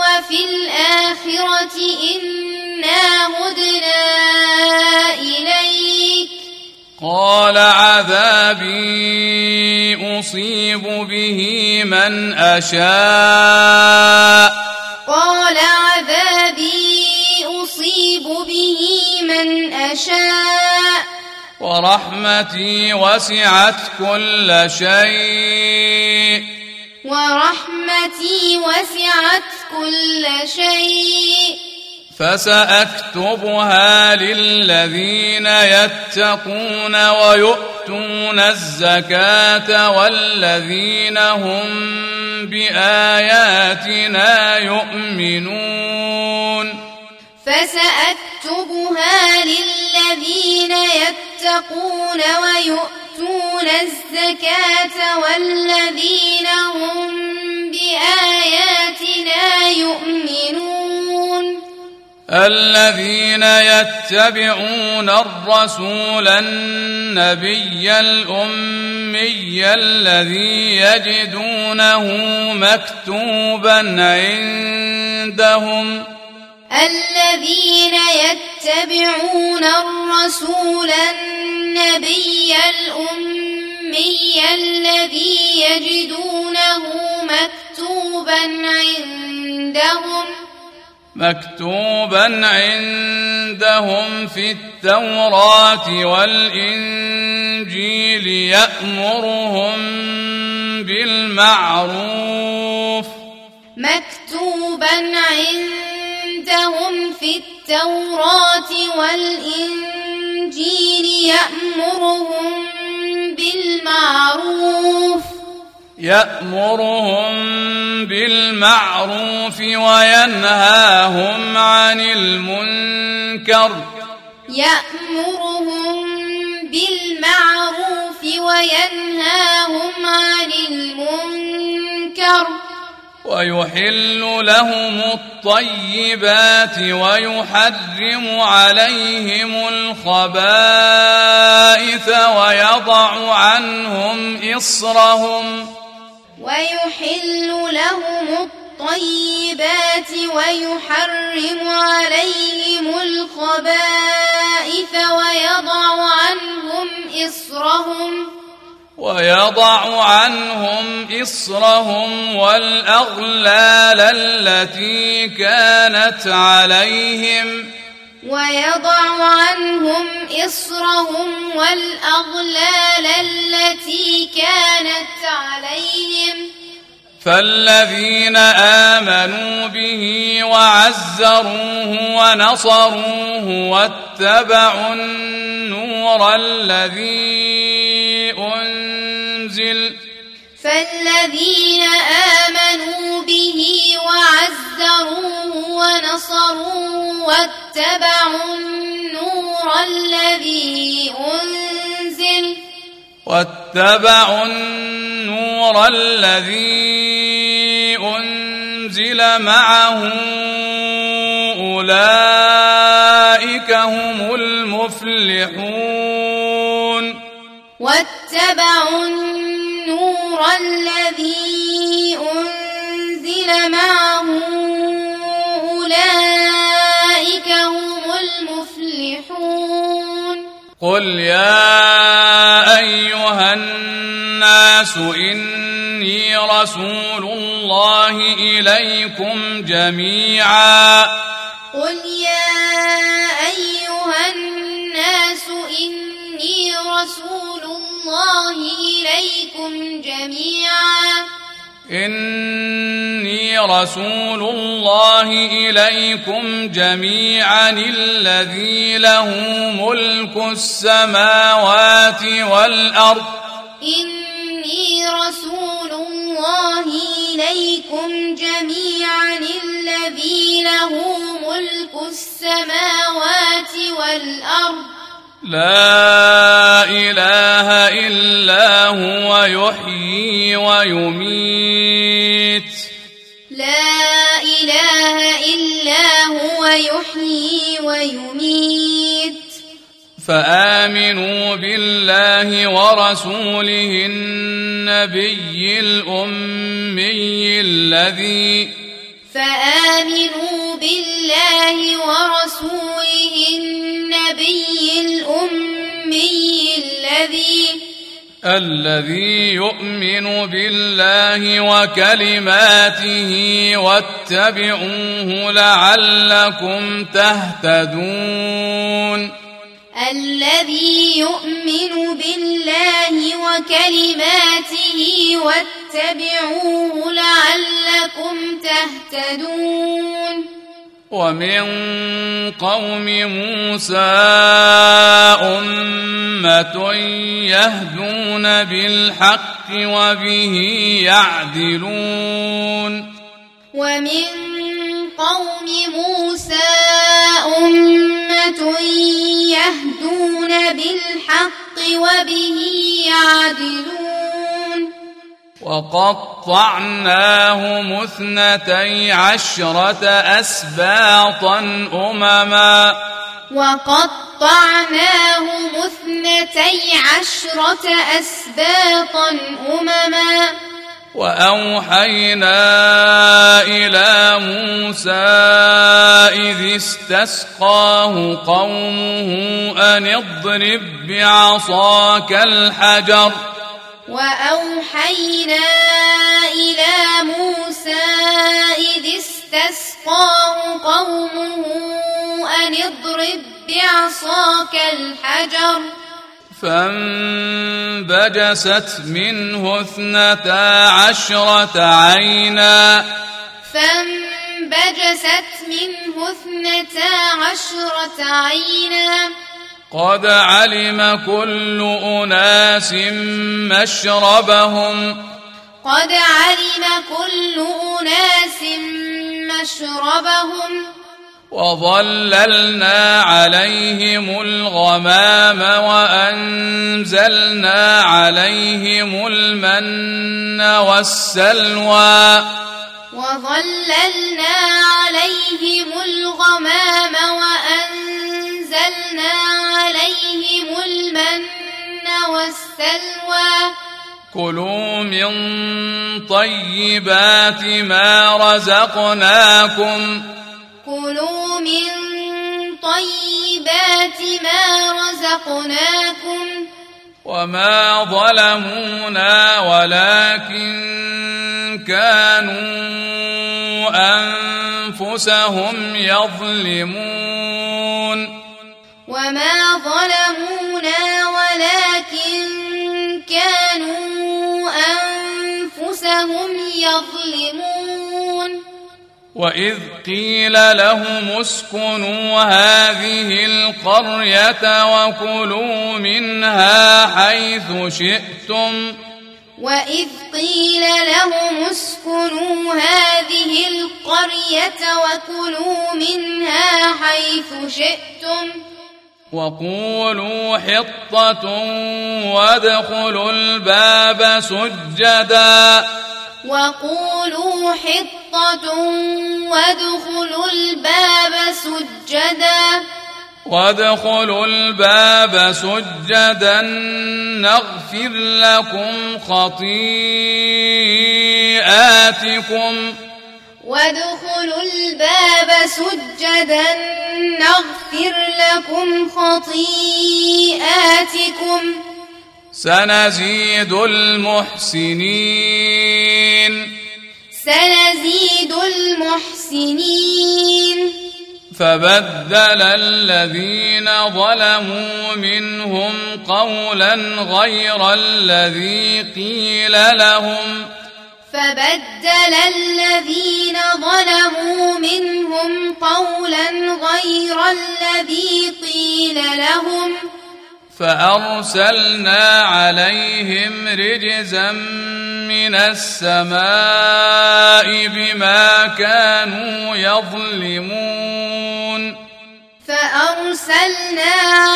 وفي الآخرة إنا هدنا إليك. قال عذابي أصيب به من أشاء. قال عذابي أصيب به من أشاء. ورحمتي وسعت كل شيء. ورحمتي وسعت كل شيء. فسأكتبها للذين يتقون ويؤتون الزكاة والذين هم بآياتنا يؤمنون. فسأكتبها للذين يتقون ويؤتون الزكاة والذين هم بآياتنا يؤمنون. الذين يتبعون الرسول النبي الأمي الذي يجدونه مكتوبا عندهم. الذين يتبعون الرسول النبي الأمي الذي يجدونه مكتوبا عندهم. مكتوبا عندهم في التوراة والإنجيل يأمرهم بالمعروف. مكتوبا عندهم في التوراة والإنجيل يأمرهم بالمعروف. يأمرهم بالمعروف وينهاهم عن المنكر. يأمرهم بالمعروف وينهاهم عن المنكر. ويحل لهم الطيبات ويحرم عليهم الخبائث ويضع عنهم إصرهم. ويحل لهم الطيبات ويحرم عليهم الخبائث ويضع عنهم إصرهم ويضع عنهم إصرهم والأغلال التي كانت عليهم ويضع عنهم إصرهم والأغلال التي كانت عليهم. فالذين آمنوا به وعزروه ونصروه واتبعوا النور الذي أنزل فالذين آمنوا به وعزروه ونصروه واتبعوا النور الذي أنزل واتبعوا النور الذي أنزل معه أولئك هم المفلحون. واتبعوا النور الذي أنزل معه أولئك هم المفلحون. قل يا أيها الناس إني رسول الله إليكم جميعا. قل يا أيها الناس إني رسول الله إليكم جميعا. إني رسول الله إليكم جميعا الذي له ملك السماوات والأرض. إني رسول الله إليكم جميعا الذي له ملك السماوات والأرض. لا إله إلا هو يحيي ويميت. لا إله إلا هو يحيي ويميت. فآمنوا بالله ورسوله النبي الأمي الذي فآمنوا بالله ورسوله النبي الأمي الذي الذي يؤمن بالله وكلماته واتبعوه لعلكم تهتدون الذي يؤمن بالله وكلماته واتبعوه لعلكم تهتدون. ومن قوم موسى أمة يهدون بالحق وبه يعدلون. ومن قوم موسى أمة يهدون بالحق وبه يعدلون. وقطعناهم اثنتي عشرة أسباطا أمما. وقطعناهم اثنتي عشرة أسباطا أمما. وأوحينا إلى موسى إذ استسقاه قومه أن اضرب بعصاك الحجر. وأوحينا إلى موسى إذ استسقاه قومه أن اضرب بعصاك الحجر. فانبجست منه اثنتا عشرة عينا. فانبجست منه اثنتا عشرة عينا. قد علم كل أناس مشربهم. قد علم كل أناس مشربهم. وظللنا عليهم الغمام وأنزلنا عليهم المن والسلوى وظللنا عليهم الغمام وأنزلنا عليهم المن والسلوى كلوا من طيبات ما رزقناكم كلوا من طيبات ما رزقناكم وما ظلمونا ولكن كانوا أنفسهم يظلمون وما ظلمونا ولكن كانوا أنفسهم يظلمون وإذ قيل لهم اسكنوا هذه القرية وكلوا منها حيث شئتم وإذ قيل لهم اسكنوا هذه القرية وكلوا منها حيث شئتم وقولوا حطة وادخلوا الباب سجدا وقولوا حطة وادخلوا الباب سجدا. وادخلوا الباب سجدا نغفر لكم خطيئاتكم. وادخلوا الباب سجدا نغفر لكم خطيئاتكم. سنزيد المحسنين. سنزيد المحسنين. فبدل الذين ظلموا منهم قولا غير الذي قيل لهم. فبدل الذين ظلموا منهم قولا غير الذي قيل لهم. فأرسلنا عليهم رجزا من السماء بما كانوا يظلمون. فأرسلنا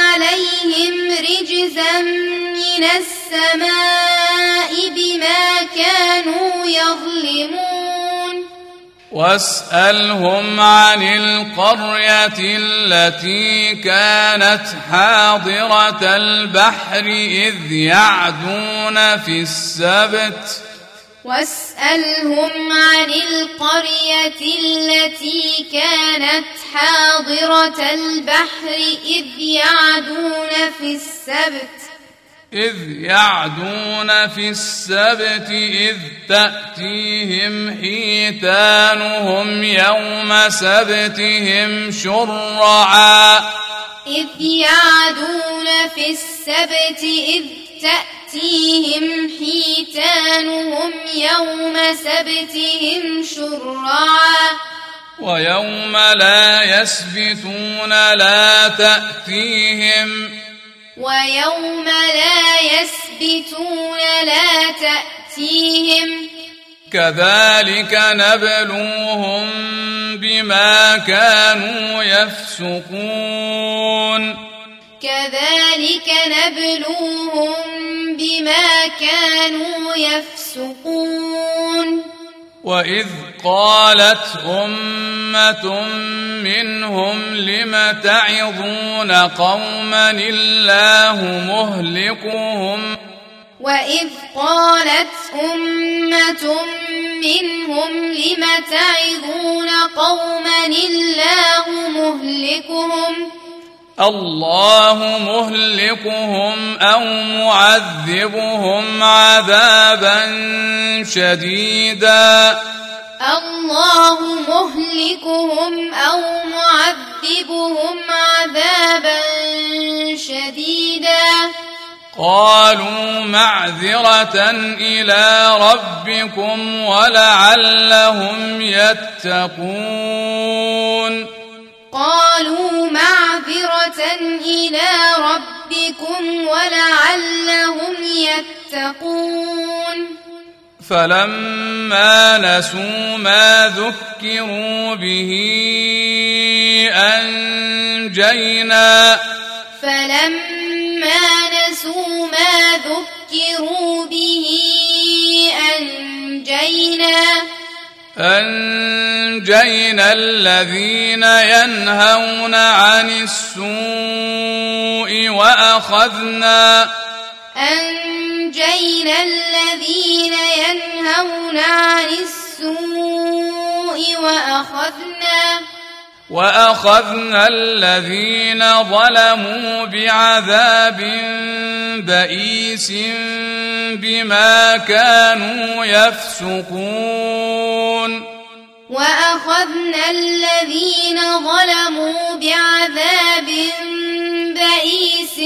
عليهم رجزا من السماء بما كانوا يظلمون. واسألهم عن القرية التي كانت حاضرة البحر إذ يعدون في السبت. واسألهم عن القرية التي كانت حاضرة البحر إذ يعدون في السبت. إذ يعدون في السبت إذ تأتيهم حيتانهم يوم سبتهم شرعا. إذ يعدون في السبت إذ تأتيهم حيتانهم يوم سبتهم شرعا. ويوم لا يسبتون لا تأتيهم ويوم لا يسبتون لا تأتيهم. كذلك نبلوهم بما كانوا يفسقون. كذلك نبلوهم بما كانوا يفسقون. وإذ قالت أمة منهم لم تعظون قوما الله مهلكهم وإذ قالت أمة منهم لم تعظون قوما الله مهلكهم الله مهلكهم أو معذبهم عذابا شديدا. الله مهلكهم أو معذبهم عذابا شديدا. قالوا معذرة إلى ربكم ولعلهم يتقون. قالوا معذرة إلى ربكم ولعلهم يتقون. فلما نسوا ما ذكروا به أنجينا. فلما نسوا ما ذكروا به أنجينا. أنجينا الذين ينهون عن السوء وأخذنا أنجينا الذين ينهون عن السوء وأخذنا وأخذنا الذين ظلموا بعذاب بئيس بما كانوا يفسقون. وأخذنا الذين ظلموا بعذاب بئيس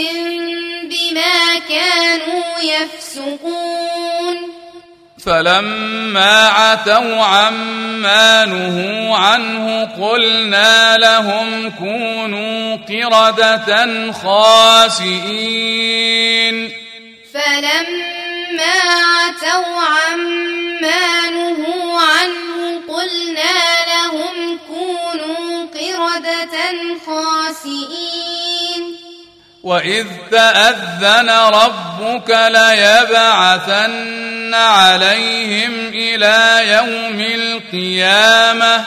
بما كانوا يفسقون. فلما عتوا عما نهوا عنه قلنا لهم كونوا قردة خاسئين. فلما عتوا عما نهوا عنه قلنا لهم كونوا قردة خاسئين. وإذ تأذن ربك ليبعثن عليهم إلى يوم القيامة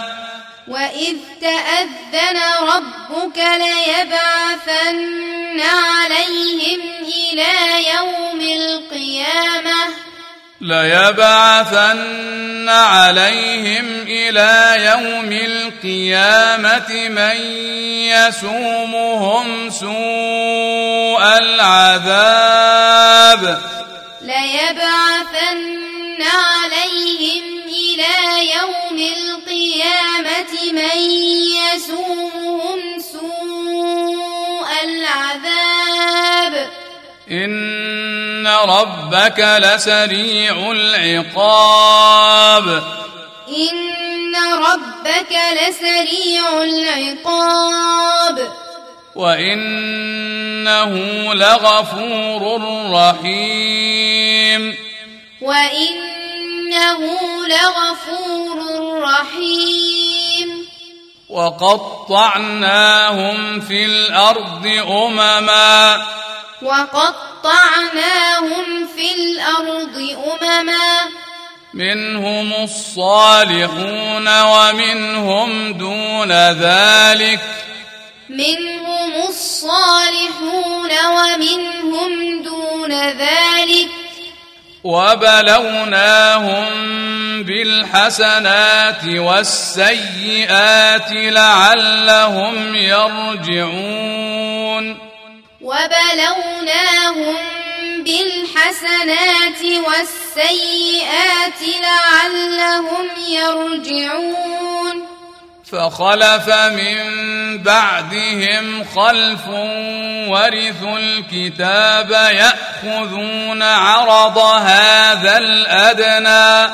وإذ تأذن ربك ليبعثن عليهم إلى يوم القيامة ليبعثن عليهم إلى يوم القيامة من يسومهم سوء العذاب. ليبعثن عليهم إلى يوم القيامة من يسومهم سوء العذاب. إن ربك لسريع العقاب إن ربك لسريع العقاب وإنه لغفور رحيم وإنه لغفور رحيم وقطعناهم في الأرض أمماً وقطعناهم في الأرض أمما. منهم الصالحون ومنهم دون ذلك. منهم الصالحون ومنهم دون ذلك. وبلوناهم بالحسنات والسيئات لعلهم يرجعون. وبلوناهم بالحسنات والسيئات لعلهم يرجعون. فخلف من بعدهم خلف ورثوا الكتاب يأخذون عرض هذا الأدنى.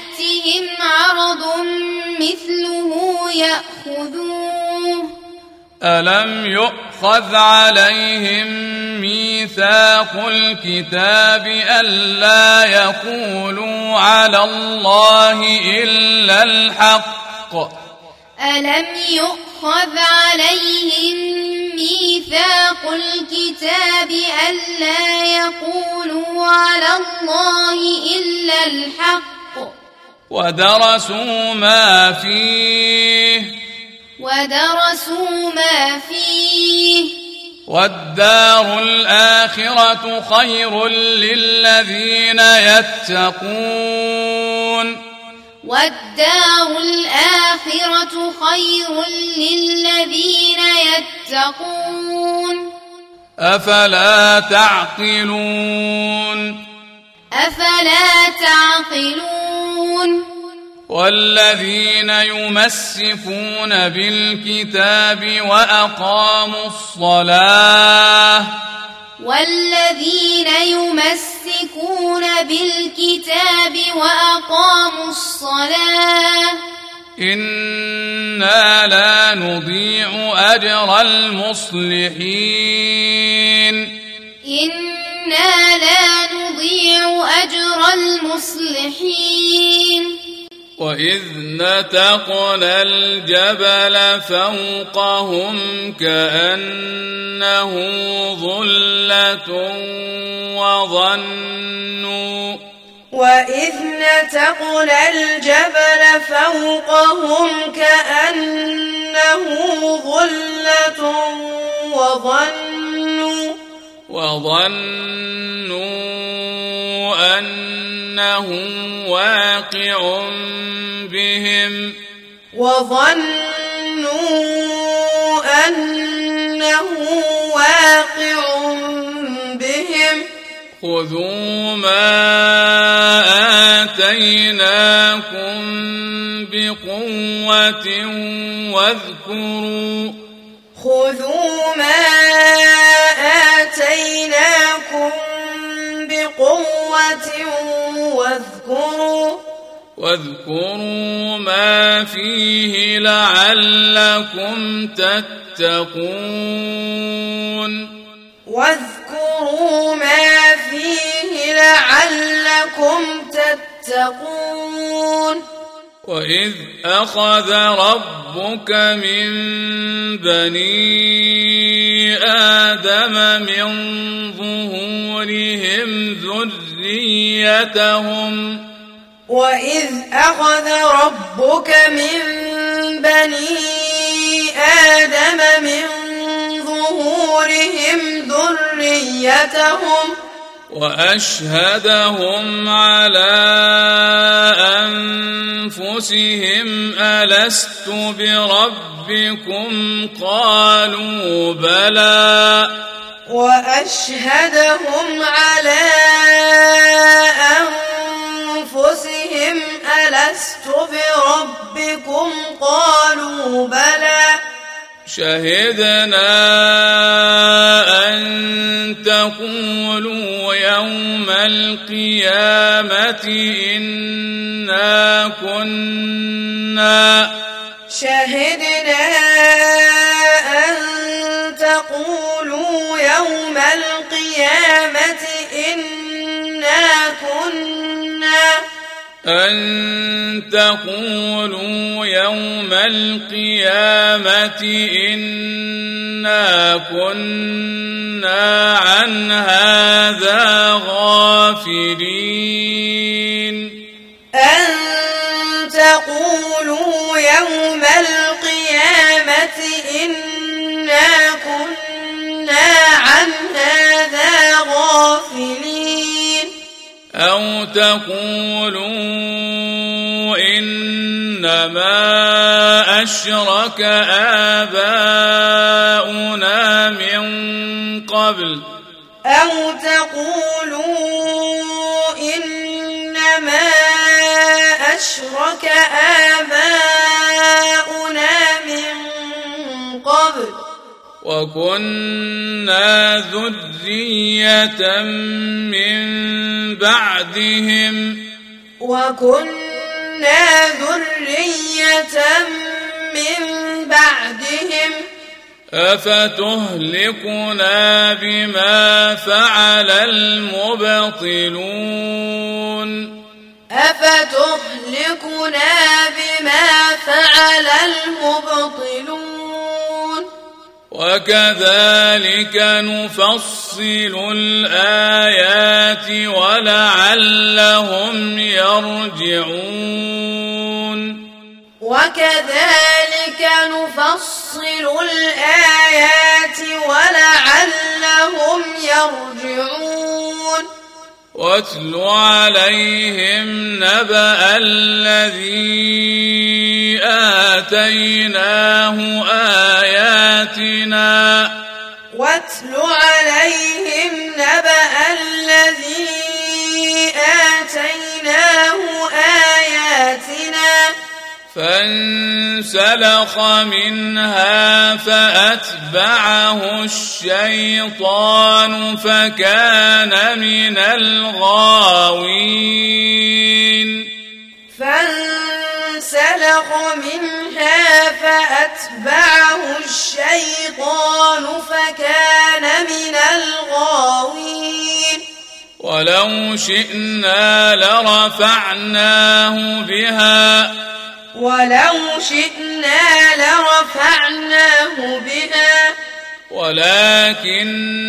عرض مثله يأخذوه ألم يؤخذ عليهم ميثاق الكتاب ألا يقولوا على الله إلا الحق؟ ألم يؤخذ عليهم ميثاق الكتاب ألا يقولوا على الله إلا الحق؟ ودرسوا ما فيه. ودرسوا ما فيه. والدار الآخرة خير للذين يتقون. والدار الآخرة خير للذين يتقون. أفلا تعقلون؟ أفلا تعقلون؟ والذين يمسكون بالكتاب وأقاموا الصلاة. والذين يمسكون بالكتاب وأقاموا الصلاة. إنا لا نضيع أجر المصلحين. إنا لا نضيع أجر المصلحين وإذ نتقنا الجبل فوقهم كأنه ظلة وظنوا وإذ نتقنا الجبل فوقهم كأنه ظلة وظنوا وظنوا أنه واقع بهم وظنوا أنه واقع بهم خذوا ما آتيناكم بقوة واذكروا خذوا ما آتيناكم بقوة واذكروا واذكروا ما فيه لعلكم تتقون واذكروا ما فيه لعلكم تتقون وإذ أخذ ربك من بني آدم من ظهورهم ذريتهم وإذ أخذ ربك من بني آدم من ظهورهم ذريتهم وأشهدهم على أنفسهم ألست بربكم؟ قالوا بلى. وأشهدهم على أنفسهم ألست بربكم؟ قالوا بلى. شهدنا أن تقولوا يوم القيامة إنا كنا. شهدنا أن تقولوا يوم القيامة إنا كنا. أن تقولوا يوم القيامة إنا كنا عن هذا غافلين أن تقولوا يوم القيامة إنا كنا عن هذا غافلين أو تقولوا إنما أشرك آباؤنا من قبل أو تقولوا إنما أشرك آباؤنا وكنا ذرية من بعدهم. وكنا ذرية من بعدهم. أفتهلكنا بما فعل المبطلون؟ أفتهلكنا بما فعل المبطلون. وكذلك نفصل الآيات ولعلهم يرجعون. وكذلك نفصل الآيات ولعلهم يرجعون. واتل عليهم نبأ الذي آتيناه آياتنا. واتل عليهم نبأ الذي آتيناه آياتنا. فانسلخ منها فأتبعه الشيطان فكان من الغاوين. فانسلخ منها فأتبعه الشيطان فكان من الغاوين. ولو شئنا لرفعناه بها ولو شئنا لرفعناه بها ولكنه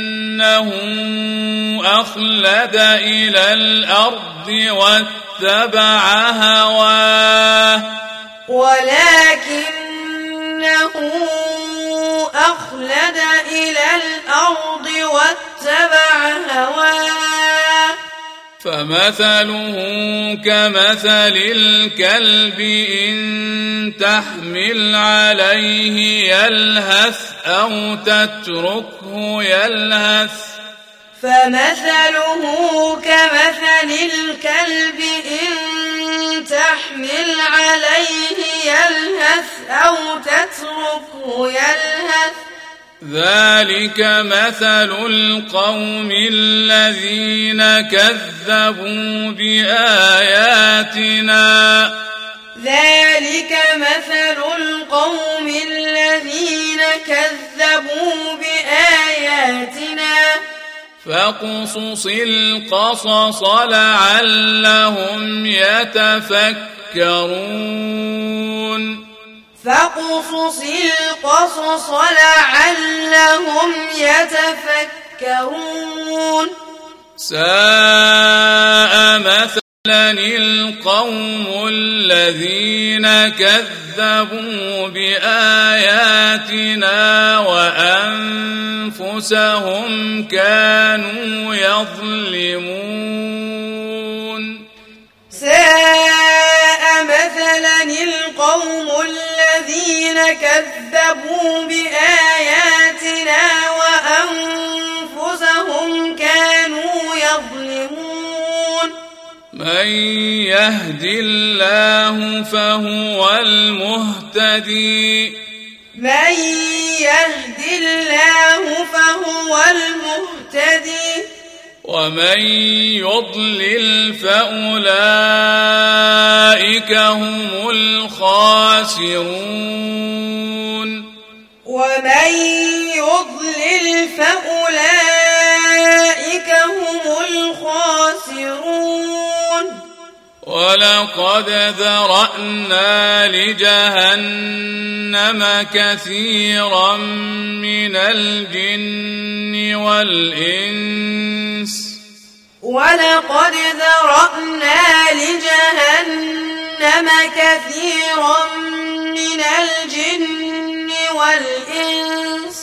أخلد إلى الأرض واتبع هواه. ولكنه أخلد إلى الأرض واتبع هواه. فمثله كمثل الكلب إن تحمل عليه يلهث أو تتركه يلهث. فمثله كمثل الكلب إن تحمل عليه يلهث أو تتركه يلهث. ذلك مثل القوم الذين كذبوا بآياتنا. ذلك مثل القوم الذين كذبوا بآياتنا. فاقصص القصص لعلهم يتفكرون. فاقصص القصص لعلهم يتفكرون. ساء مثلا القوم الذين كذبوا بآياتنا وأنفسهم كانوا يظلمون. ساء مثلا القوم الذين كذبوا بآياتنا وأنفسهم كانوا يظلمون. من يهد الله فهو المهتدي. من يهد الله فهو المهتدي. ومن يضلل فأولئك هم الخاسرون. ومن يضلل فأولئك هم الخاسرون. ولقد ذرأنا لجهنم كثيرا من الجن والإنس. ولقد ذرأنا لجهنم كثيرا من الجن والإنس.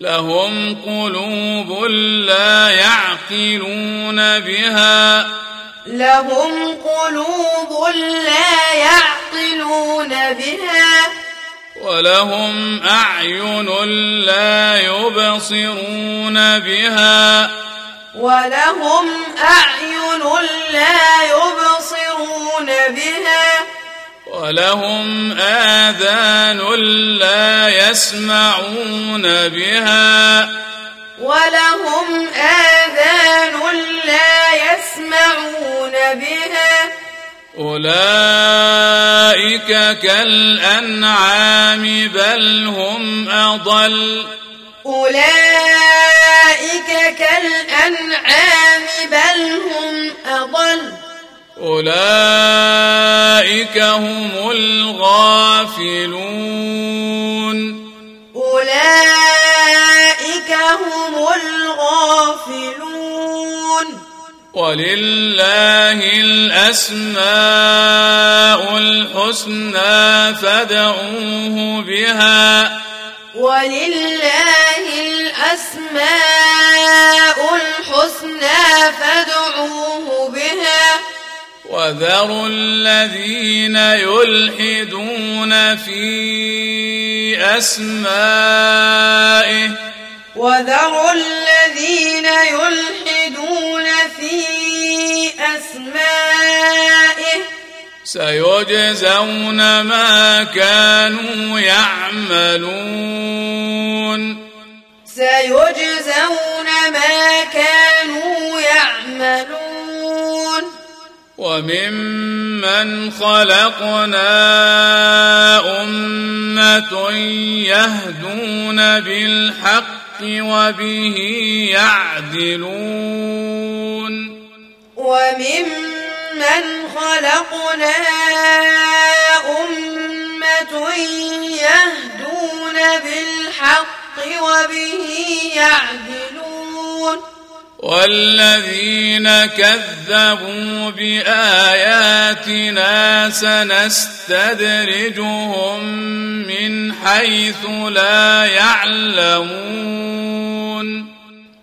لهم قلوب لا يعقلون بها. لهم قلوب لا يعقلون بها ولهم أعين لا يبصرون بها ولهم أعين لا يبصرون بها ولهم آذان لا يسمعون بها ولهم آذان لا يسمعون بها. أولئك كالأنعام بل هم أضل. أولئك كالأنعام بل هم أضل. أولئك هم الغافلون. أولئك هم الغافلون. ولله الأسماء الحسنى فادعوه بها. ولله الأسماء الحسنى فادعوه بها. وذروا الذين يلحدون في أسمائه. وذروا الذين يلحدون في أسمائه. سيجزون ما كانوا يعملون. سيجزون ما كانوا يعملون. وممن خلقنا أمة يهدون بالحق وبه يعدلون. وممن خلقنا أمة يهدون بالحق وبه يعدلون. والذين كذبوا بآياتنا سنستدرجهم من حيث لا يعلمون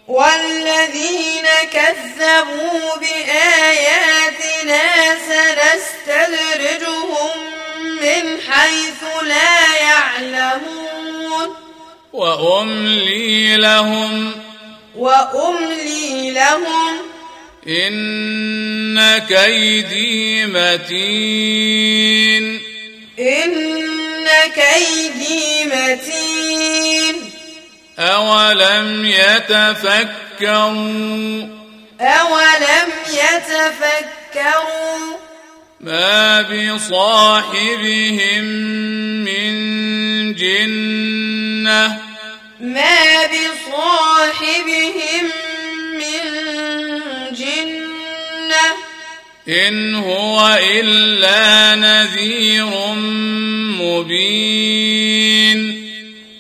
والذين كذبوا بآياتنا سنستدرجهم من حيث لا يعلمون وأملي لهم وأملي لهم. إن كيدي متين. إن كيدي متين. أولم يتفكروا أولم يتفكروا. ما بصاحبهم من جنة ما بصاحبهم من جنة إن هو إلا نذير مبين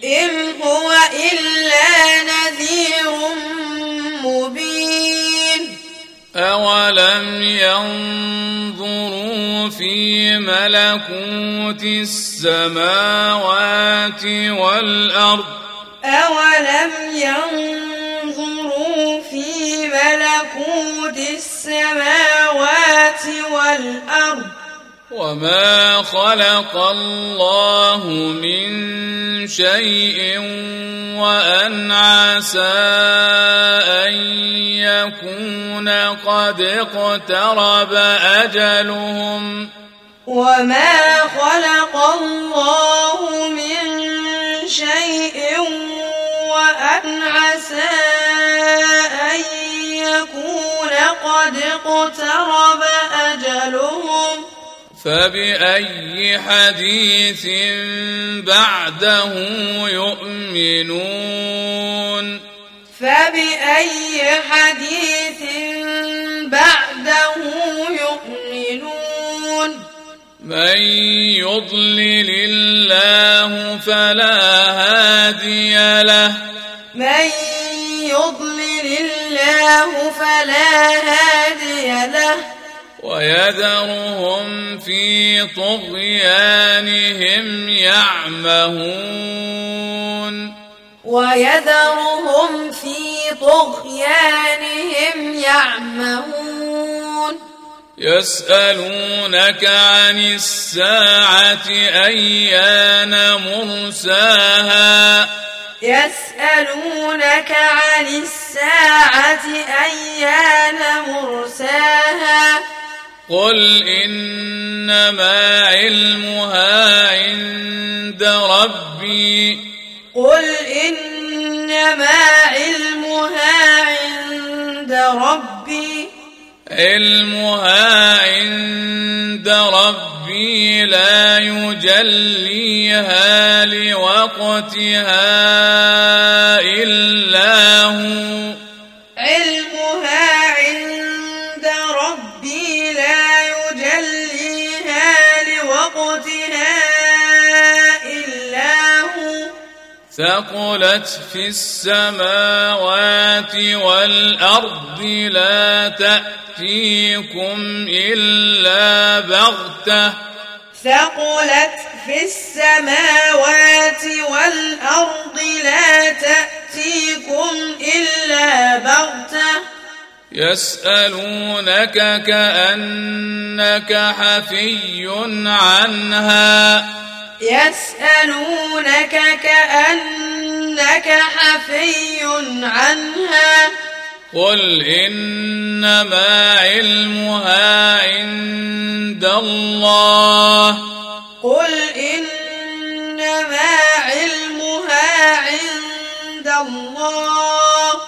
إن هو إلا نذير مبين أولم ينظروا في ملكوت السماوات والأرض أولم ينظروا في ملكوت السماوات والأرض وما خلق الله من شيء وأن عسى أن يكون قد اقترب أجلهم وما خلق الله من شيء وأن عسى أن يكون قد اقترب أجلهم. فبأي حديث بعده يؤمنون؟ فبأي حديث بعده يؤمنون؟ من يضلل الله فلا هادي له. من يضلل الله فلا هادي له. ويذرهم في طغيانهم يعمهون. ويذرهم في طغيانهم يعمهون. يسألونك عن الساعة أيان مرساها؟ يسألونك عن الساعة أيان مرساها؟ قل إنما علمها عند ربي. قل إنما علمها عند ربي. علمها عند ربي لا يجليها لوقتها إلا ثقلت في السماوات والأرض لا تأتيكم إلا بغتة. ثقلت في السماوات والأرض لا تأتيكم إلا بغتة. يسألونك كأنك حفي عنها. يسألونك كأنك حفي عنها. قل إنما علمها عند الله. قل إنما علمها عند الله.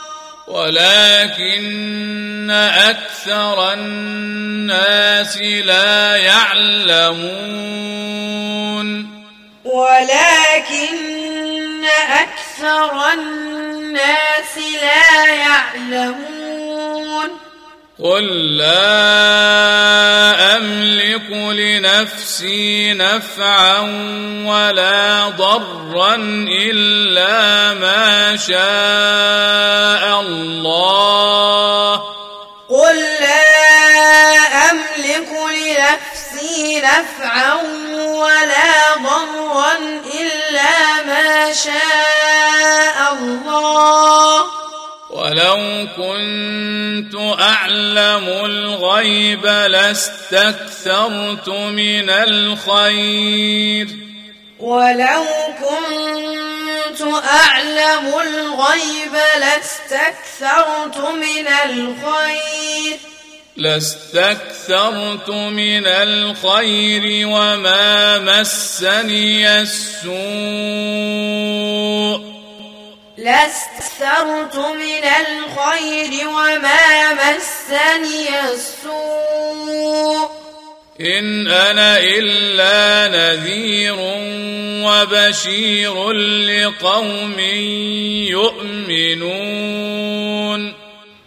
ولكن أكثر الناس لا يعلمون. ولكن أكثر الناس لا يعلمون. قل لا أملك لنفسي نفعا ولا ضرا إلا ما شاء الله. قل لا أملك لنفسي نفعا ولا ضرا إلا ما شاء الله. ولو كنت أعلم الغيب لاستكثرت من الخير. ولو كنت أعلم الغيب لاستكثرت من الخير. لاستكثرت من الخير وما مسني السوء لاستكثرت من الخير وما مسني السوء إن أنا إلا نذير وبشير لقوم يؤمنون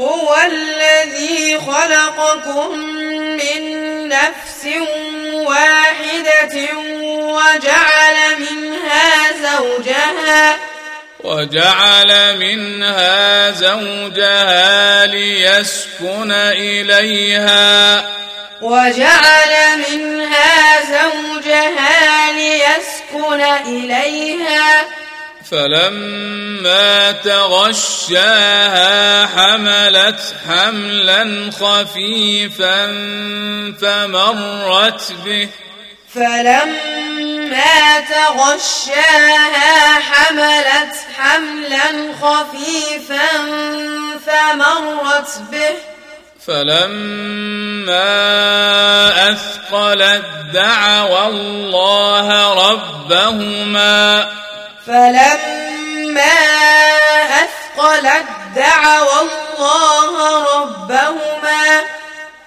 هو الذي خلقكم من نفس واحدة وجعل منها زوجها وجعل منها زوجها ليسكن إليها. وجعل منها زوجها ليسكن إليها. فلما تغشاها حملت حملا خفيفا فمرت به. فلما تغشاها حملت حملا خفيفا فمرت به. فلما أثقلت دعوى الله ربهما. فلما أثقلت دعوى الله ربهما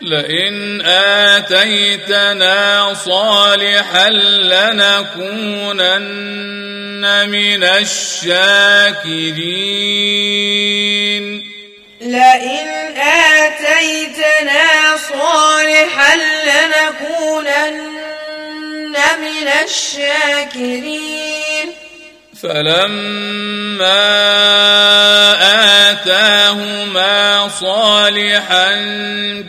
لئن آتيتنا صالحا لنكونن من الشاكرين لئن آتيتنا صالحا لنكونن من الشاكرين فلما آتاهما صالحا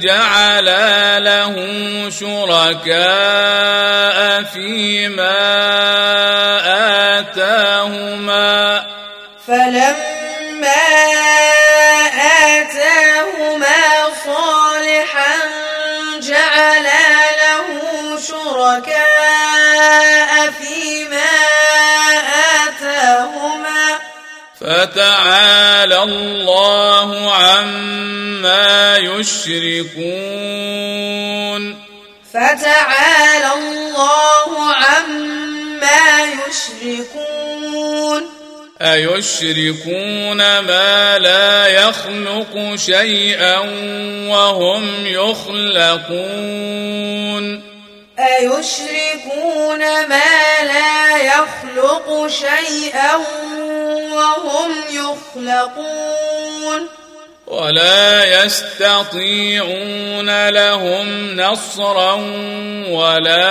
جعلا له شركاء فيما فتعالى الله عما يشركون. فتعالى الله عما يشركون. أيشركون ما لا يخلق شيئا وهم يخلقون. أيشركون ما لا يخلق شيئا وهم يخلقون. ولا يستطيعون لهم نصرا ولا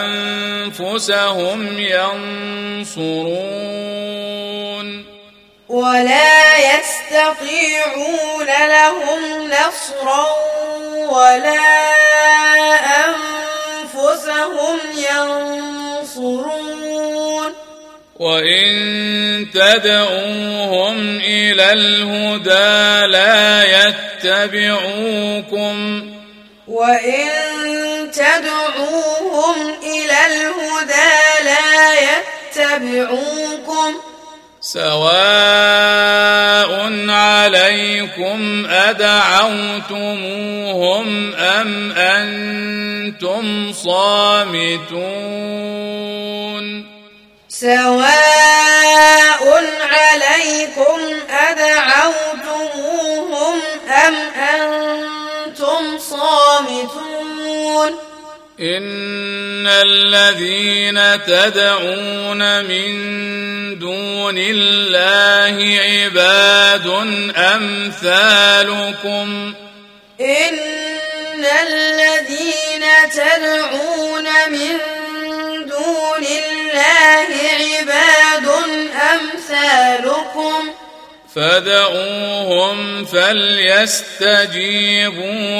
أنفسهم ينصرون. ولا يستطيعون لهم نصرا ولا أنفسهم ينصرون. وإن تدعوهم إلى الهدى لا يتبعوكم وإن تدعوهم إلى الهدى لا يتبعوكم سواء عليكم أدعوتموهم أم أنتم صامتون سواء عليكم أدعوتموهم أم أنتم صامتون إن الذين تدعون من دون الله عباد أمثالكم. إن الذين تدعون من دون الله عباد أمثالكم. فدعوهم فليستجيبوا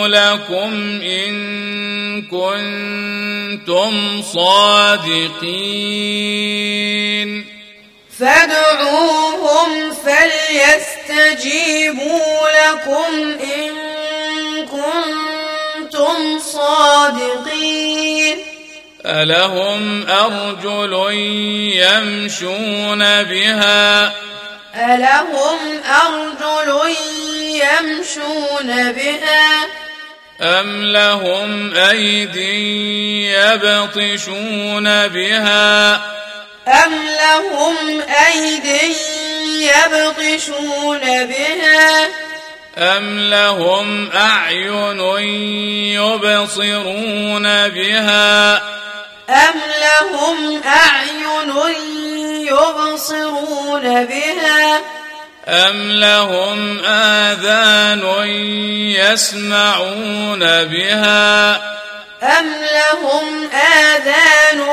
لكم إن كنتم صادقين. فادعوهم فليستجيبوا لكم إن كنتم صادقين. ألهم أرجل يمشون بها ألهم أرجل يمشون بها أم لهم أيدي يبطشون بها أم لهم أيدي يبطشون بها أم لهم أعين يبصرون بها أم لهم أعين يبصرون بها أم لهم آذان يسمعون بها أم لهم آذان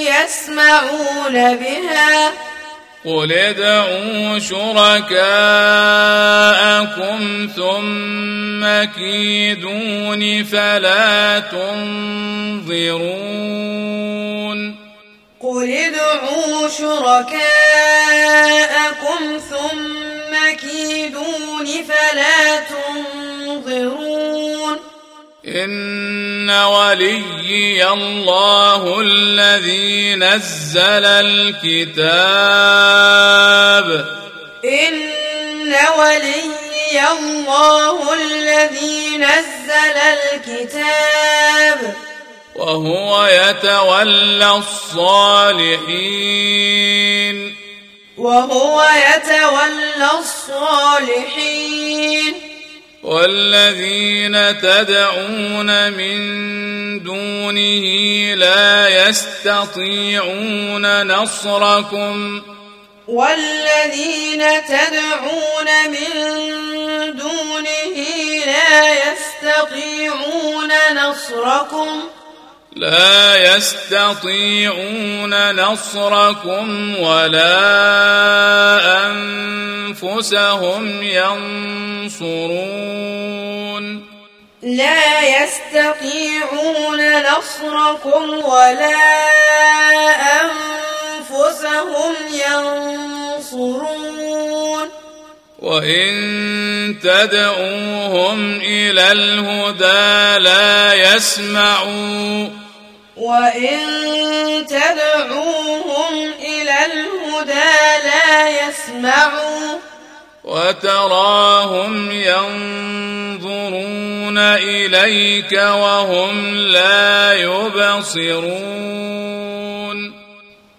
يسمعون بها قل ادعوا شركاءكم ثم كيدون فلا تنظرون قل ادعوا شركاءكم ثم كيدون فلا تنظرون إن وليي الله الذي نزل الكتاب. إن وليي الله الذي نزل الكتاب. وهو يتولى الصالحين. وهو يتولى الصالحين. والذين تدعون من دونه لا يستطيعون نصركم. والذين تدعون من دونه لا يستطيعون نصركم. لا يستطيعون نصركم ولا أنفسهم ينصرون. لا يستطيعون نصركم ولا أنفسهم ينصرون. وإن تدعوهم إلى الهدى لا يسمعوا. وإن تدعوهم إلى الهدى لا يسمعوا وتراهم ينظرون إليك وهم لا يبصرون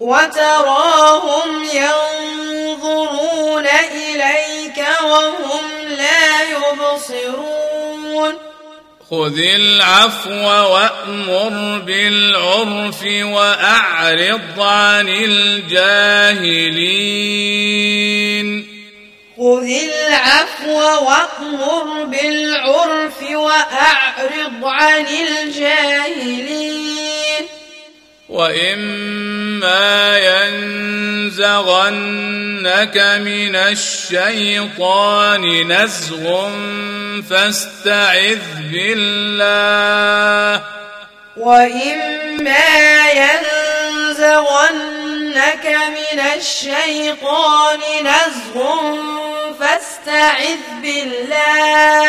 وتراهم ينظرون إليك وهم لا يبصرون خذ العفو وأمر بالعرف وأعرض عن الجاهلين. خذ العفو وأمر بالعرف وأعرض عن الجاهلين. وإما ينزغنك من الشيطان نزغ فاستعذ بالله وإما ينزغنك من الشيطان نزغ فاستعذ بالله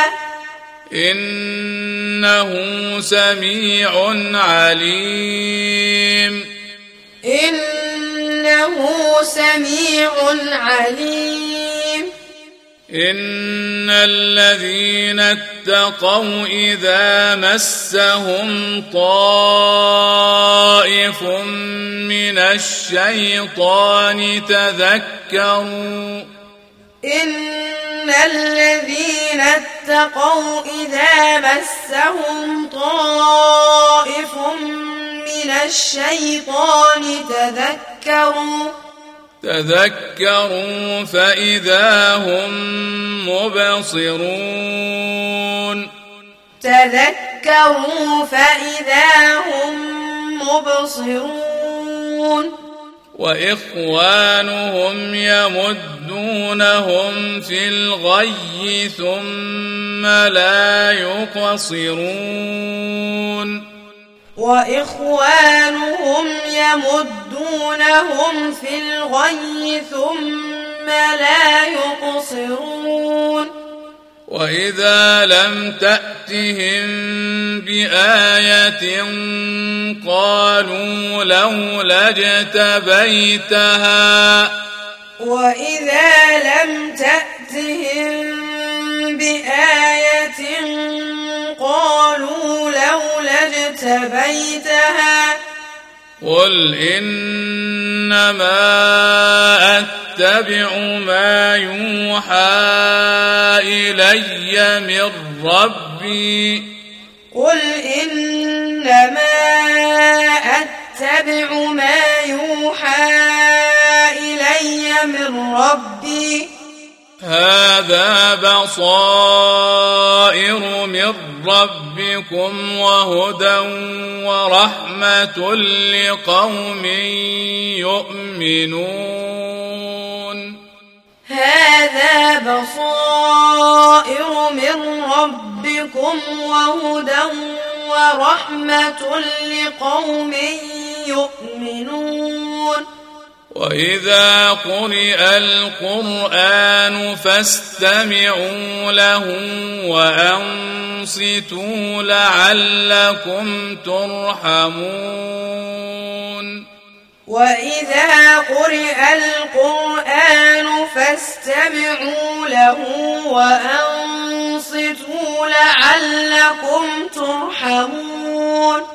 إنه سميع عليم. إنه سميع عليم. إن الذين اتقوا إذا مسهم طائف من الشيطان تذكروا إن الذين اتقوا إذا مسهم طائف من الشيطان تذكروا تذكروا فإذا هم مبصرون تذكروا فإذا هم مبصرون وإخوانهم يمدونهم في الغي ثم لا يقصرون. وإخوانهم يمدونهم في الغي ثم لا يقصرون. واذا لم تاتهم بايه قالوا لولا اجتبيتها وإذا لم تأتهم بآية قالوا لولا اجتبيتها قل انما اتبع ما يوحى الي من ربي قل إنما أتبع ما يوحى إلي من ربي هذا بصائر من ربكم وهدى ورحمة لقوم يؤمنون. هذا بصائر من ربكم وهدى ورحمة لقوم يؤمنون. وإذا قرئ القرآن فاستمعوا له وأنصتوا لعلكم ترحمون. وإذا قرئ القرآن فاستمعوا له وأنصتوا لعلكم ترحمون.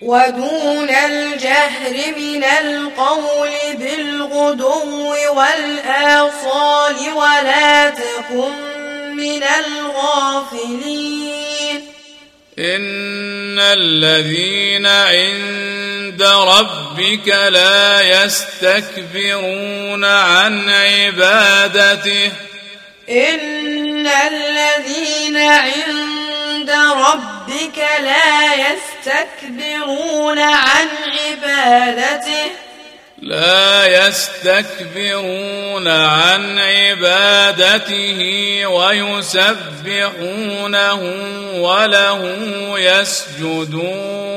ودون الجهر من القول بالغدو والآصال ولا تكن من الغافلين. إن الذين عند ربك لا يستكبرون عن عبادته إن الذين عند ربك لا يستكبرون عن عبادته لا يستكبرون عن عبادته ويسبحونه وله يسجدون